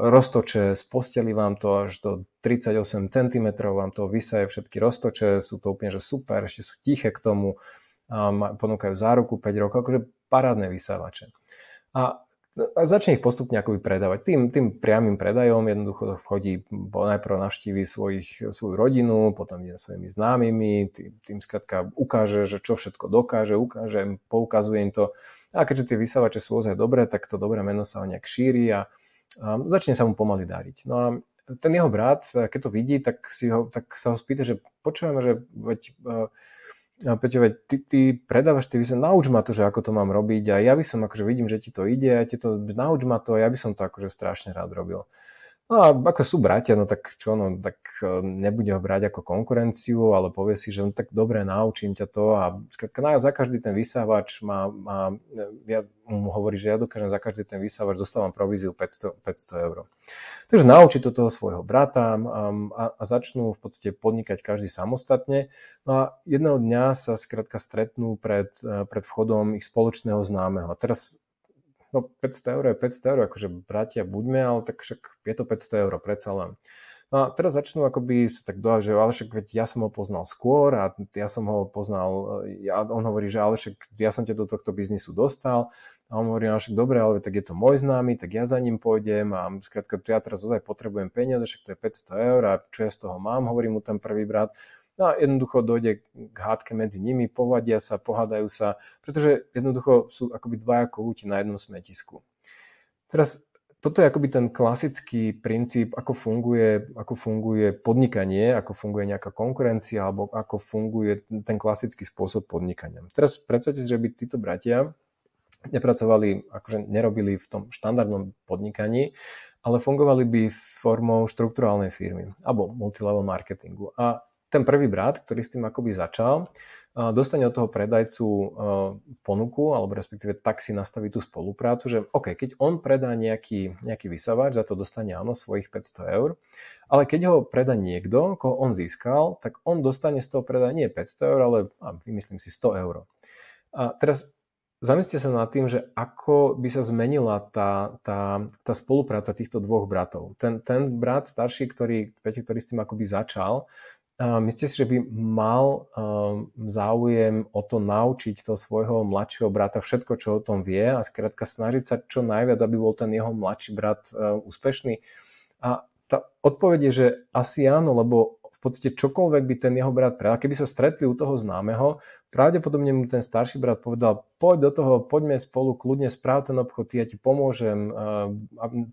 [SPEAKER 1] roztoče, z posteli vám to až do 38 cm, vám to vysaje všetky roztoče, sú to úplne že super, ešte sú tiché k tomu, ponúkajú záruku 5 rokov, akože parádne vysávače. A začne ich postupne akoby predávať. Tým, tým priamým predajom jednoducho chodí, najprv navštívi svojich, svoju rodinu, potom ide svojimi známymi, tým, tým skratka ukáže, že čo všetko dokáže, ukáže, poukazuje im to. A keďže tie vysávače sú ozaj dobré, tak to dobré meno sa nejak šíri a a začne sa mu pomaly dariť. No a ten jeho brat, keď to vidí, tak, si ho, tak sa ho spýta, že počujeme, že veď, a Peťo, veď ty, ty predávaš, ty sa nauč ma to, že ako to mám robiť a ja by som akože vidím, že ti to ide a ti to, nauč ma to a ja by som to akože strašne rád robil. No a ako sú bratia, no tak čo, no tak e, nebude ho brať ako konkurenciu, ale povie si, že no tak dobre, naučím ťa to a za každý ten vysávač má, má ja mu hovorí, že ja dokážem za každý ten vysávač, dostávam províziu 500, 500 eur. Takže naučí to toho svojho brata a, a začnú v podstate podnikať každý samostatne. No a jedného dňa sa skrátka stretnú pred, e, pred vchodom ich spoločného známeho. A teraz no 500 eur je 500 eur, akože bratia buďme, ale tak však je to 500 eur, predsa len. No a teraz začnú akoby sa tak dohať, že ale však veď ja som ho poznal skôr a ja som ho poznal, ja, on hovorí, že ale však ja som ťa do tohto biznisu dostal a on hovorí, ale však dobre, ale tak je to môj známy, tak ja za ním pôjdem a skrátka, ja teraz ozaj potrebujem peniaze, však to je 500 eur a čo ja z toho mám, hovorí mu ten prvý brat. No a jednoducho dojde k hádke medzi nimi, povadia sa, pohádajú sa, pretože jednoducho sú akoby dvaja kohúti na jednom smetisku. Teraz toto je akoby ten klasický princíp, ako funguje, ako funguje podnikanie, ako funguje nejaká konkurencia alebo ako funguje ten klasický spôsob podnikania. Teraz predstavte si, že by títo bratia nepracovali, akože nerobili v tom štandardnom podnikaní, ale fungovali by formou štruktúrálnej firmy alebo multilevel marketingu. A ten prvý brat, ktorý s tým akoby začal, dostane od toho predajcu ponuku, alebo respektíve tak si nastaví tú spoluprácu, že OK, keď on predá nejaký, nejaký vysavač, za to dostane áno svojich 500 eur, ale keď ho predá niekto, koho on získal, tak on dostane z toho predá nie 500 eur, ale vymyslím si 100 eur. A teraz zamyslite sa nad tým, že ako by sa zmenila tá, tá, tá spolupráca týchto dvoch bratov. Ten, ten brat starší, ktorý, ktorý s tým akoby začal, Myslíte si, že by mal záujem o to naučiť toho svojho mladšieho brata všetko, čo o tom vie a skrátka snažiť sa čo najviac, aby bol ten jeho mladší brat úspešný? A tá odpoveď je, že asi áno, lebo v podstate čokoľvek by ten jeho brat predal, keby sa stretli u toho známeho, pravdepodobne mu ten starší brat povedal, poď do toho, poďme spolu, kľudne správ ten obchod, ja ti pomôžem,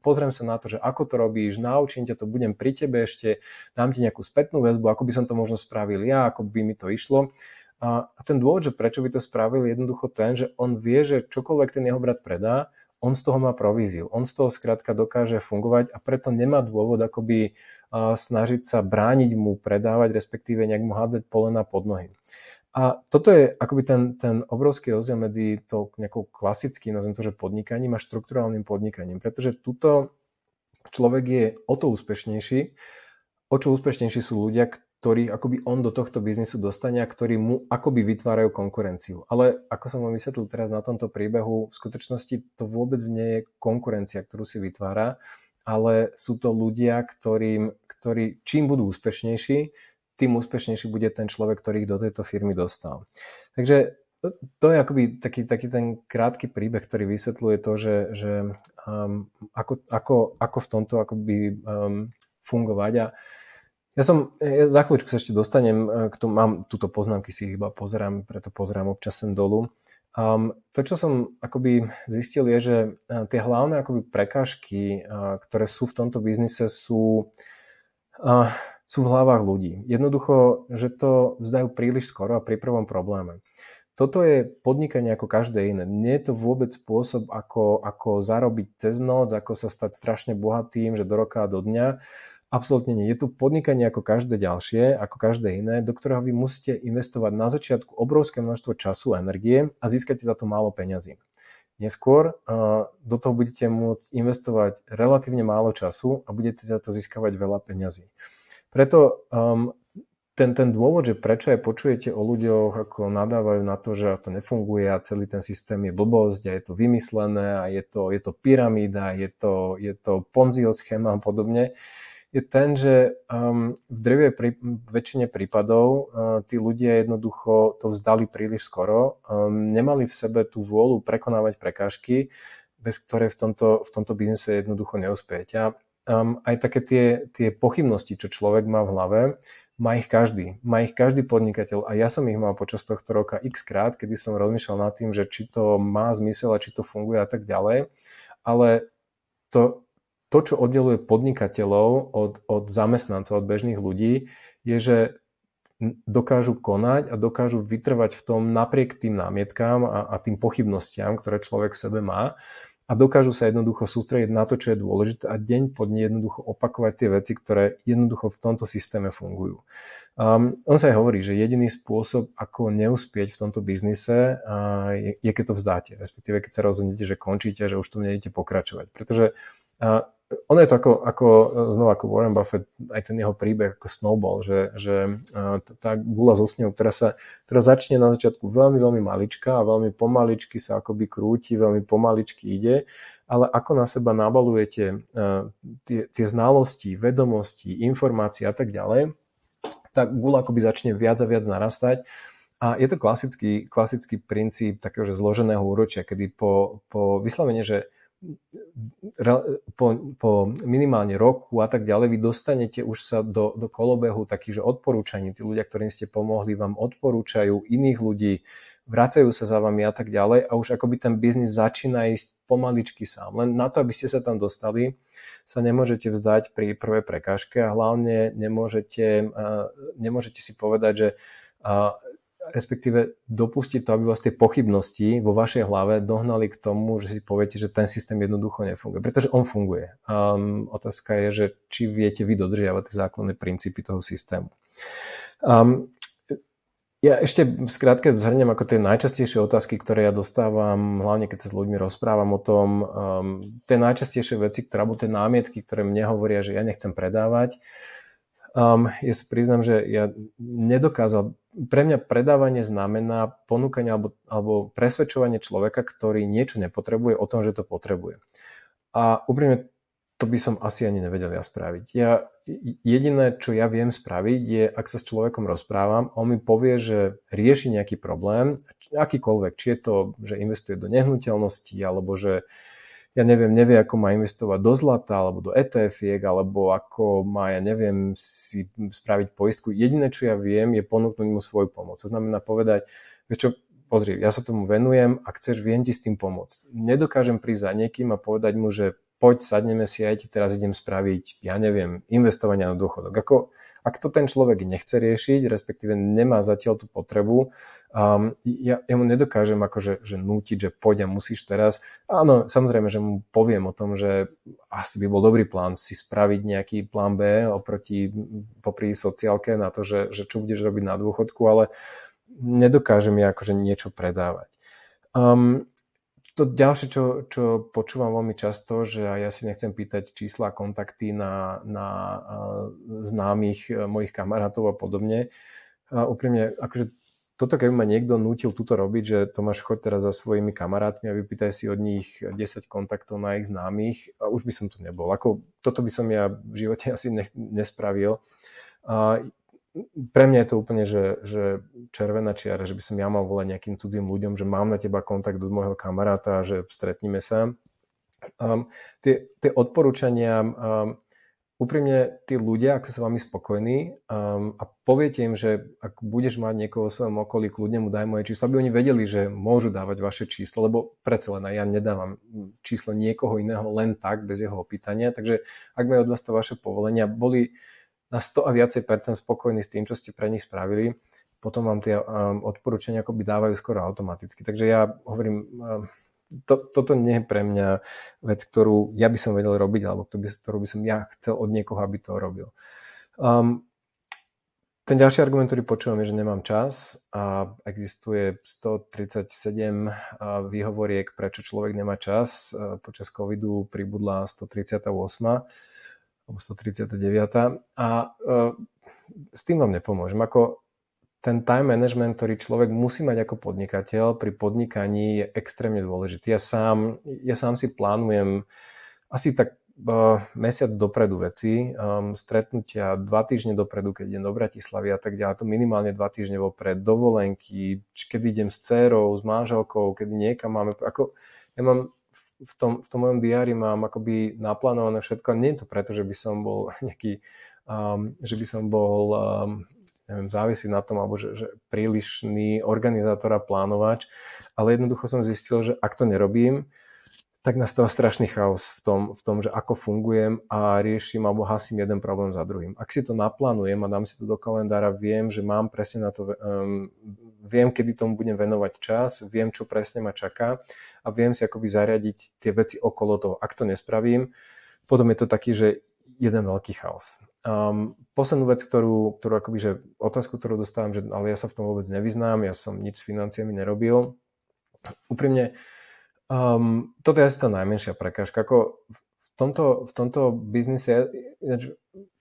[SPEAKER 1] pozriem sa na to, že ako to robíš, naučím ťa to, budem pri tebe ešte, dám ti nejakú spätnú väzbu, ako by som to možno spravil ja, ako by mi to išlo. A ten dôvod, že prečo by to spravil, je jednoducho ten, že on vie, že čokoľvek ten jeho brat predá, on z toho má províziu. On z toho skrátka dokáže fungovať a preto nemá dôvod akoby snažiť sa brániť mu predávať, respektíve nejak mu hádzať polena pod nohy. A toto je akoby ten, ten obrovský rozdiel medzi to nejakou klasickým, nazvem to, že podnikaním a štruktúrálnym podnikaním. Pretože tuto človek je o to úspešnejší, o čo úspešnejší sú ľudia, ktorých akoby on do tohto biznisu dostane a ktorí mu akoby vytvárajú konkurenciu. Ale ako som vám vysvetlil teraz na tomto príbehu, v skutočnosti to vôbec nie je konkurencia, ktorú si vytvára, ale sú to ľudia, ktorým, ktorí čím budú úspešnejší, tým úspešnejší bude ten človek, ktorý ich do tejto firmy dostal. Takže to je akoby taký, taký ten krátky príbeh, ktorý vysvetľuje to, že, že um, ako, ako, ako v tomto akoby um, fungovať. A ja som, ja za chvíľučku sa ešte dostanem e, k tomu, mám túto poznámky si iba pozerám, preto pozerám občas sem dolu. Um, to, čo som akoby zistil, je, že e, tie hlavné akoby prekážky, ktoré sú v tomto biznise, sú, uh, sú v hlavách ľudí. Jednoducho, že to vzdajú príliš skoro a pri prvom probléme. Toto je podnikanie ako každé iné. Nie je to vôbec spôsob, ako, ako zarobiť cez noc, ako sa stať strašne bohatým, že do roka a do dňa Absolútne nie. Je tu podnikanie ako každé ďalšie, ako každé iné, do ktorého vy musíte investovať na začiatku obrovské množstvo času a energie a získate za to málo peňazí. Neskôr uh, do toho budete môcť investovať relatívne málo času a budete za to získavať veľa peňazí. Preto um, ten, ten dôvod, že prečo aj počujete o ľuďoch, ako nadávajú na to, že to nefunguje a celý ten systém je blbosť a je to vymyslené a je to, je to pyramída, je to, je to ponzio schéma a podobne, je ten, že um, v drevej prí, väčšine prípadov uh, tí ľudia jednoducho to vzdali príliš skoro, um, nemali v sebe tú vôľu prekonávať prekážky, bez ktorej v tomto, v tomto biznise jednoducho neuspiete. A um, aj také tie, tie pochybnosti, čo človek má v hlave, má ich každý. Má ich každý podnikateľ a ja som ich mal počas tohto roka x krát, kedy som rozmýšľal nad tým, že či to má zmysel a či to funguje a tak ďalej. Ale to, to, čo oddeluje podnikateľov od, od zamestnancov, od bežných ľudí, je, že dokážu konať a dokážu vytrvať v tom napriek tým námietkám a, a tým pochybnostiam, ktoré človek v sebe má a dokážu sa jednoducho sústrediť na to, čo je dôležité a deň po dni jednoducho opakovať tie veci, ktoré jednoducho v tomto systéme fungujú. Um, on sa aj hovorí, že jediný spôsob, ako neúspieť v tomto biznise, uh, je, je keď to vzdáte, respektíve keď sa rozhodnete, že končíte, že už to nejdete pokračovať. Pretože uh, ono je to ako, ako, znova ako Warren Buffett, aj ten jeho príbeh ako snowball, že, že tá gula zo snehou, ktorá, sa, ktorá začne na začiatku veľmi, veľmi malička a veľmi pomaličky sa akoby krúti, veľmi pomaličky ide, ale ako na seba nabalujete tie, tie znalosti, vedomosti, informácie a tak ďalej, tá gula akoby začne viac a viac narastať. A je to klasický, klasický princíp takého že zloženého úročia, kedy po, po vyslovene, že po, po minimálne roku a tak ďalej, vy dostanete už sa do, do kolobehu takých, že odporúčaní. Tí ľudia, ktorým ste pomohli, vám odporúčajú iných ľudí, vracajú sa za vami a tak ďalej a už akoby ten biznis začína ísť pomaličky sám. Len na to, aby ste sa tam dostali, sa nemôžete vzdať pri prvej prekážke a hlavne nemôžete, nemôžete si povedať, že respektíve dopustiť to, aby vás tie pochybnosti vo vašej hlave dohnali k tomu, že si poviete, že ten systém jednoducho nefunguje. Pretože on funguje. Um, otázka je, že či viete vy dodržiavať tie základné princípy toho systému. Um, ja ešte skrátke zhrnem ako tie najčastejšie otázky, ktoré ja dostávam, hlavne keď sa s ľuďmi rozprávam o tom, um, tie najčastejšie veci, ktoré, alebo tie námietky, ktoré mne hovoria, že ja nechcem predávať, um, ja si priznám, že ja nedokázal, pre mňa predávanie znamená ponúkanie alebo, alebo presvedčovanie človeka, ktorý niečo nepotrebuje o tom, že to potrebuje. A úprimne to by som asi ani nevedel ja spraviť. Ja, jediné, čo ja viem spraviť, je, ak sa s človekom rozprávam, on mi povie, že rieši nejaký problém, akýkoľvek, či je to, že investuje do nehnuteľnosti, alebo že ja neviem, nevie, ako má investovať do zlata alebo do etf alebo ako má, ja neviem, si spraviť poistku. Jediné, čo ja viem, je ponúknuť mu svoju pomoc. To znamená povedať, čo, pozri, ja sa tomu venujem a chceš, viem ti s tým pomôcť. Nedokážem prísť za niekým a povedať mu, že poď, sadneme si, aj ti teraz idem spraviť, ja neviem, investovania na dôchodok. Ako, ak to ten človek nechce riešiť, respektíve nemá zatiaľ tú potrebu, um, ja, ja mu nedokážem akože že nútiť, že poď a musíš teraz. Áno, samozrejme, že mu poviem o tom, že asi by bol dobrý plán si spraviť nejaký plán B oproti popri sociálke na to, že, že čo budeš robiť na dôchodku, ale nedokážem ja akože niečo predávať. Um, to ďalšie, čo, čo počúvam veľmi často, že ja si nechcem pýtať čísla kontakty na, na známych e, mojich kamarátov a podobne. A úprimne, akože toto keby ma niekto nútil túto robiť, že Tomáš, choď teraz za svojimi kamarátmi a vypýtaj si od nich 10 kontaktov na ich známych a už by som tu nebol. Ako, toto by som ja v živote <laughs> asi ne, nespravil. A pre mňa je to úplne, že, že červená čiara, že by som ja mal volať nejakým cudzím ľuďom, že mám na teba kontakt od môjho kamaráta a že stretnime sa. Um, tie, tie odporúčania, um, úprimne tí ľudia, ak sú s vami spokojní um, a poviete im, že ak budeš mať niekoho vo svojom okolí, kľudne mu daj moje číslo, aby oni vedeli, že môžu dávať vaše číslo, lebo predsa len ja nedávam číslo niekoho iného len tak, bez jeho opýtania, takže ak majú od vás to vaše povolenia, boli na 100 a viacej percent spokojní s tým, čo ste pre nich spravili, potom vám tie um, odporúčania akoby dávajú skoro automaticky. Takže ja hovorím, um, to, toto nie je pre mňa vec, ktorú ja by som vedel robiť, alebo ktorú by, som ja chcel od niekoho, aby to robil. Um, ten ďalší argument, ktorý počúvam, je, že nemám čas a existuje 137 výhovoriek, prečo človek nemá čas. Počas covidu pribudla 138 alebo 139. A uh, s tým vám nepomôžem. Ako ten time management, ktorý človek musí mať ako podnikateľ pri podnikaní je extrémne dôležitý. Ja sám, ja sám si plánujem asi tak uh, mesiac dopredu veci, um, stretnutia dva týždne dopredu, keď idem do Bratislavy a tak ďalej, to minimálne dva týždne vopred, dovolenky, kedy idem s dcerou, s manželkou, kedy niekam máme, ako ja mám v tom, v tom mojom diári mám akoby naplánované všetko. Nie je to preto, že by som bol <laughs> nejaký, um, že by som bol um, neviem, závisí na tom, alebo že, že prílišný organizátor a plánovač, ale jednoducho som zistil, že ak to nerobím, tak nastáva strašný chaos v tom, v tom, že ako fungujem a riešim alebo hasím jeden problém za druhým. Ak si to naplánujem a dám si to do kalendára, viem, že mám presne na to, um, viem, kedy tomu budem venovať čas, viem, čo presne ma čaká a viem si akoby zariadiť tie veci okolo toho. Ak to nespravím, potom je to taký, že jeden veľký chaos. Um, poslednú vec, ktorú, ktorú akoby, že otázku, ktorú dostávam, že ale ja sa v tom vôbec nevyznám, ja som nič s financiami nerobil. Úprimne, Um, toto je asi tá najmenšia prekážka. Ako v tomto, v tomto biznise,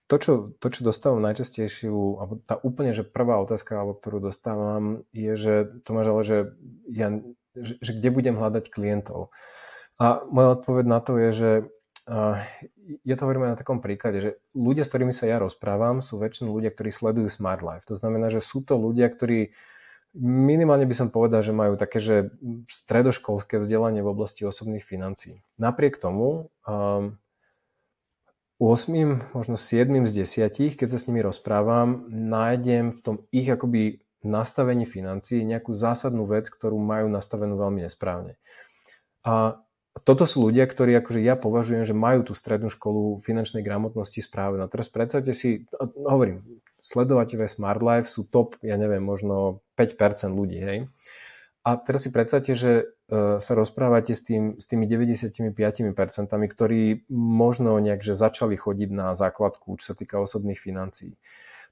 [SPEAKER 1] to čo, to, čo dostávam najčastejšiu, alebo tá úplne, že prvá otázka, alebo ktorú dostávam, je, že to máš ale, že, ja, že, že kde budem hľadať klientov. A moja odpoveď na to je, že uh, ja to hovorím na takom príklade, že ľudia, s ktorými sa ja rozprávam, sú väčšinou ľudia, ktorí sledujú Smart Life. To znamená, že sú to ľudia, ktorí Minimálne by som povedal, že majú také, že stredoškolské vzdelanie v oblasti osobných financií. Napriek tomu um, 8, možno 7 z 10, keď sa s nimi rozprávam, nájdem v tom ich akoby nastavení financií nejakú zásadnú vec, ktorú majú nastavenú veľmi nesprávne. A toto sú ľudia, ktorí akože ja považujem, že majú tú strednú školu finančnej gramotnosti správne. Teraz predstavte si, hovorím, sledovateľe Smart Life sú top, ja neviem, možno 5% ľudí, hej. A teraz si predstavte, že uh, sa rozprávate s, tým, s tými 95%, ktorí možno nejak, že začali chodiť na základku, čo sa týka osobných financií.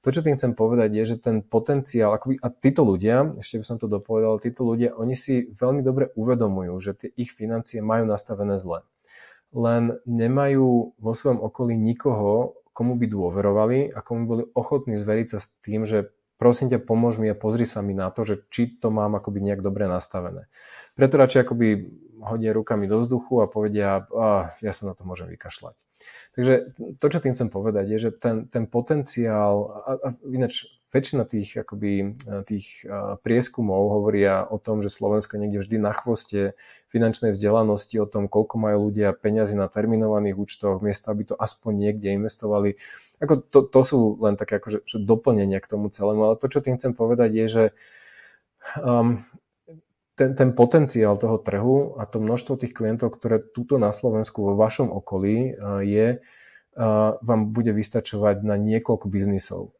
[SPEAKER 1] To, čo tým chcem povedať, je, že ten potenciál, akoby, a títo ľudia, ešte by som to dopovedal, títo ľudia, oni si veľmi dobre uvedomujú, že tie ich financie majú nastavené zle. Len nemajú vo svojom okolí nikoho, komu by dôverovali a komu boli ochotní zveriť sa s tým, že prosím ťa, pomôž mi a pozri sa mi na to, že či to mám akoby nejak dobre nastavené. Preto radšej akoby hodia rukami do vzduchu a povedia, a ja sa na to môžem vykašľať. Takže to, čo tým chcem povedať, je, že ten, ten potenciál, a, a ináč väčšina tých, akoby, tých prieskumov hovoria o tom, že Slovensko niekde vždy na chvoste finančnej vzdelanosti, o tom, koľko majú ľudia peniazy na terminovaných účtoch, miesto aby to aspoň niekde investovali. Ako to, to sú len také akože, že doplnenia k tomu celému, ale to, čo tým chcem povedať, je, že um, ten, ten potenciál toho trhu a to množstvo tých klientov, ktoré tuto na Slovensku vo vašom okolí uh, je, vám bude vystačovať na niekoľko biznisov.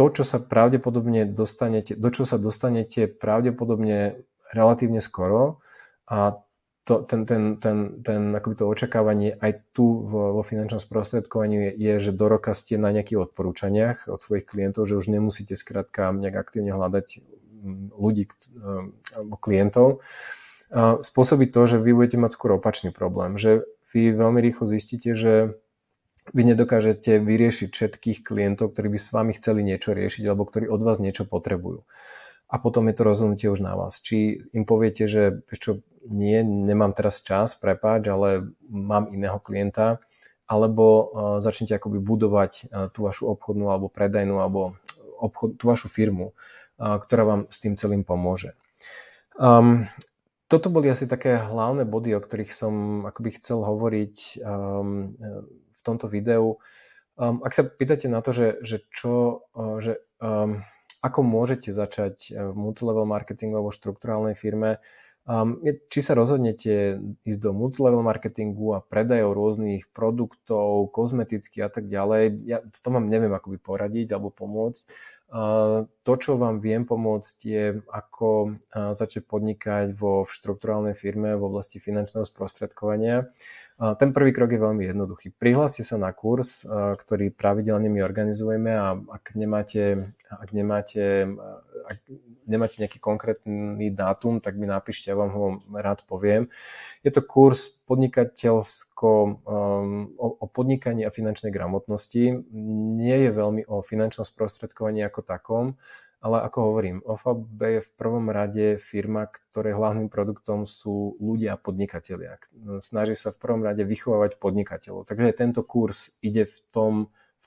[SPEAKER 1] To, čo sa pravdepodobne dostanete, do čo sa dostanete pravdepodobne relatívne skoro a to, ten, ten, ten, ten akoby to očakávanie aj tu vo, vo finančnom sprostredkovaní je, je, že do roka ste na nejakých odporúčaniach od svojich klientov, že už nemusíte skrátka nejak aktívne hľadať ľudí alebo klientov, spôsobí to, že vy budete mať skôr opačný problém, že vy veľmi rýchlo zistíte, že vy nedokážete vyriešiť všetkých klientov, ktorí by s vami chceli niečo riešiť alebo ktorí od vás niečo potrebujú. A potom je to rozhodnutie už na vás. Či im poviete, že čo, nie, nemám teraz čas, prepáč, ale mám iného klienta, alebo uh, začnete akoby budovať uh, tú vašu obchodnú alebo predajnú alebo obchod, tú vašu firmu ktorá vám s tým celým pomôže. Um, toto boli asi také hlavné body, o ktorých som akoby chcel hovoriť um, v tomto videu. Um, ak sa pýtate na to, že, že čo, uh, že um, ako môžete začať v multilevel marketingu alebo štruktúrálnej firme, Um, či sa rozhodnete ísť do multilevel marketingu a predajov rôznych produktov, kozmeticky a tak ďalej, ja v tom vám neviem akoby poradiť alebo pomôcť. To, čo vám viem pomôcť, je ako začať podnikať vo štruktúrálnej firme v oblasti finančného sprostredkovania. Ten prvý krok je veľmi jednoduchý. Prihláste sa na kurz, ktorý pravidelne my organizujeme a ak nemáte, ak nemáte, ak nemáte nejaký konkrétny dátum, tak mi napíšte, ja vám ho rád poviem. Je to kurz podnikateľsko um, o, o podnikaní a finančnej gramotnosti. Nie je veľmi o finančnom sprostredkovaní ako takom, ale ako hovorím, OFAB je v prvom rade firma, ktorej hlavným produktom sú ľudia a podnikatelia. Snaží sa v prvom rade vychovávať podnikateľov. Takže tento kurz ide v tom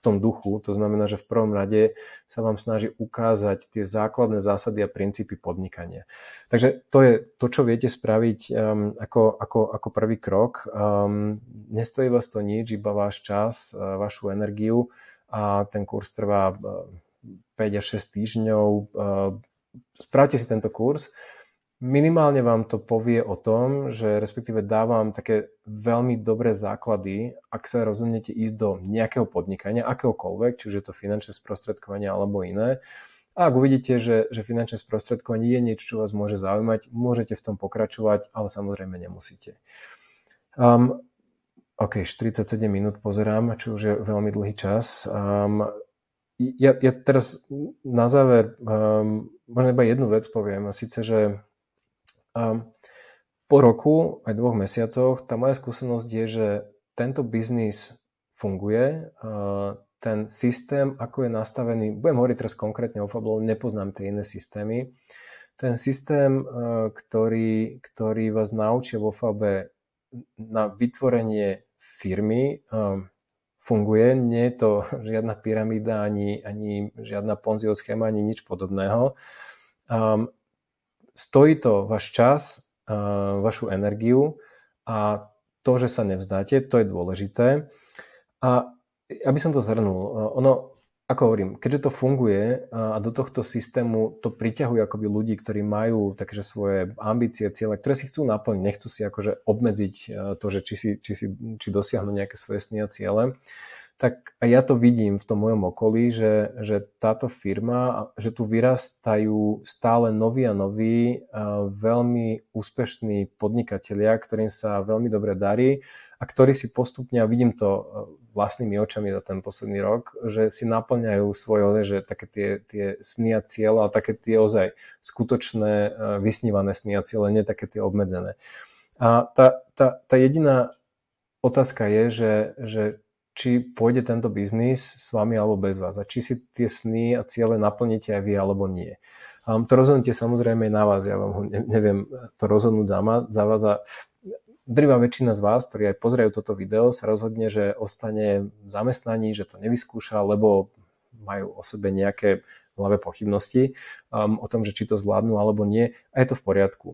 [SPEAKER 1] tom duchu. To znamená, že v prvom rade sa vám snaží ukázať tie základné zásady a princípy podnikania. Takže to je to, čo viete spraviť um, ako, ako, ako prvý krok. Um, nestojí vás to nič, iba váš čas, uh, vašu energiu a ten kurz trvá uh, 5 až 6 týždňov. Uh, spravte si tento kurz minimálne vám to povie o tom, že respektíve dávam také veľmi dobré základy, ak sa rozhodnete ísť do nejakého podnikania, akéhokoľvek, či už je to finančné sprostredkovanie alebo iné. A ak uvidíte, že, že finančné sprostredkovanie je niečo, čo vás môže zaujímať, môžete v tom pokračovať, ale samozrejme nemusíte. Um, OK, 47 minút pozerám, čo už je veľmi dlhý čas. Um, ja, ja teraz na záver um, možno iba jednu vec poviem, a síce, že a po roku, aj dvoch mesiacoch, tá moja skúsenosť je, že tento biznis funguje, ten systém, ako je nastavený, budem hovoriť teraz konkrétne o Fablo, nepoznám tie iné systémy, ten systém, ktorý, ktorý vás naučia vo Fabe na vytvorenie firmy, funguje. Nie je to <laughs> žiadna pyramída, ani, ani žiadna ponzio schéma, ani nič podobného. Stojí to váš čas, vašu energiu a to, že sa nevzdáte, to je dôležité. A aby som to zhrnul, ono, ako hovorím, keďže to funguje a do tohto systému to priťahuje akoby ľudí, ktorí majú takže svoje ambície, ciele, ktoré si chcú naplniť, nechcú si akože obmedziť to, že či, si, či, si, či dosiahnu nejaké svoje sny a ciele, tak ja to vidím v tom mojom okolí, že, že táto firma, že tu vyrastajú stále noví a noví, veľmi úspešní podnikatelia, ktorým sa veľmi dobre darí a ktorí si postupne, a vidím to e, vlastnými očami za ten posledný rok, že si naplňajú svoje ozaj, že také tie, tie sny a cieľe, ale také tie ozaj skutočné e, vysnívané sny a cieľe, nie také tie obmedzené. A tá, tá, tá jediná otázka je, že, že či pôjde tento biznis s vami alebo bez vás a či si tie sny a ciele naplníte aj vy alebo nie. Um, to rozhodnutie samozrejme je na vás, ja vám ho ne, neviem to rozhodnúť za, ma, za vás a drvá väčšina z vás, ktorí aj pozerajú toto video, sa rozhodne, že ostane v zamestnaní, že to nevyskúša, lebo majú o sebe nejaké hlave pochybnosti um, o tom, že či to zvládnu alebo nie. A je to v poriadku.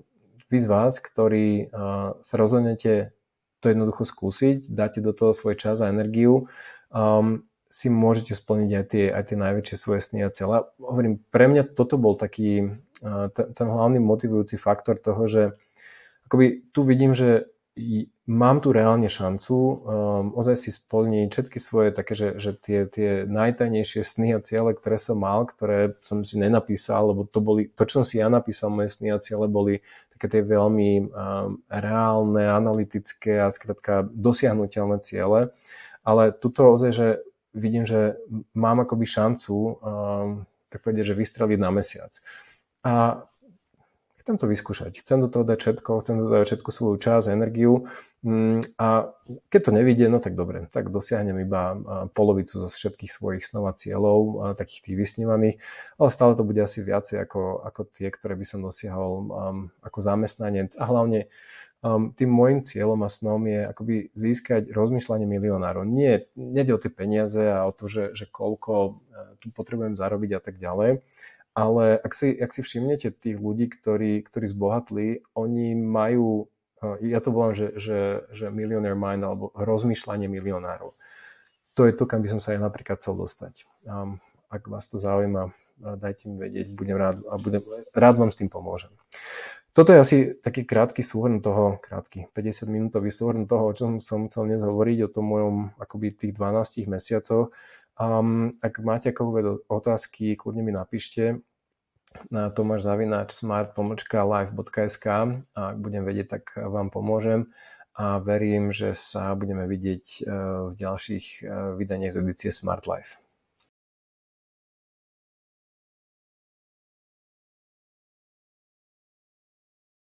[SPEAKER 1] Vy z vás, ktorí uh, sa rozhodnete to jednoducho skúsiť, dáte do toho svoj čas a energiu, um, si môžete splniť aj tie, aj tie najväčšie svoje sny a cieľa. Hovorím, pre mňa toto bol taký uh, ten, ten hlavný motivujúci faktor toho, že akoby tu vidím, že mám tu reálne šancu um, ozaj si splniť všetky svoje také, že, že tie, tie najtajnejšie sny a ciele, ktoré som mal, ktoré som si nenapísal, lebo to boli, to, čo som si ja napísal, moje sny a ciele boli také tie veľmi um, reálne, analytické a skrátka dosiahnutelné ciele. Ale tuto ozaj, že vidím, že mám akoby šancu um, tak povedať, že vystreliť na mesiac. A chcem to vyskúšať, chcem do toho dať všetko, chcem do toho dať všetku svoju časť, energiu. Mm, a keď to nevidie, no tak dobre, tak dosiahnem iba polovicu zo všetkých svojich snov a cieľov, takých tých vysnívaných, ale stále to bude asi viacej ako, ako tie, ktoré by som dosiahol um, ako zamestnanec. A hlavne um, tým môjim cieľom a snom je akoby získať rozmýšľanie milionárov. Nie, nie o tie peniaze a o to, že, že koľko uh, tu potrebujem zarobiť a tak ďalej, ale ak si, ak si všimnete tých ľudí, ktorí, ktorí zbohatli, oni majú, ja to volám, že, že, že millionaire mind alebo rozmýšľanie milionárov. To je to, kam by som sa aj napríklad chcel dostať. Um, ak vás to zaujíma, dajte mi vedieť, budem rád a budem, rád vám s tým pomôžem. Toto je asi taký krátky súhrn toho, krátky, 50 minútový súhrn toho, o čom som chcel dnes hovoriť, o tom mojom akoby tých 12 mesiacoch. Um, ak máte akoby otázky, kľudne mi napíšte na Tomáš Zavinač smart.live.sk a ak budem vedieť, tak vám pomôžem a verím, že sa budeme vidieť eh, v ďalších eh, vydaniach z edície Smart Life.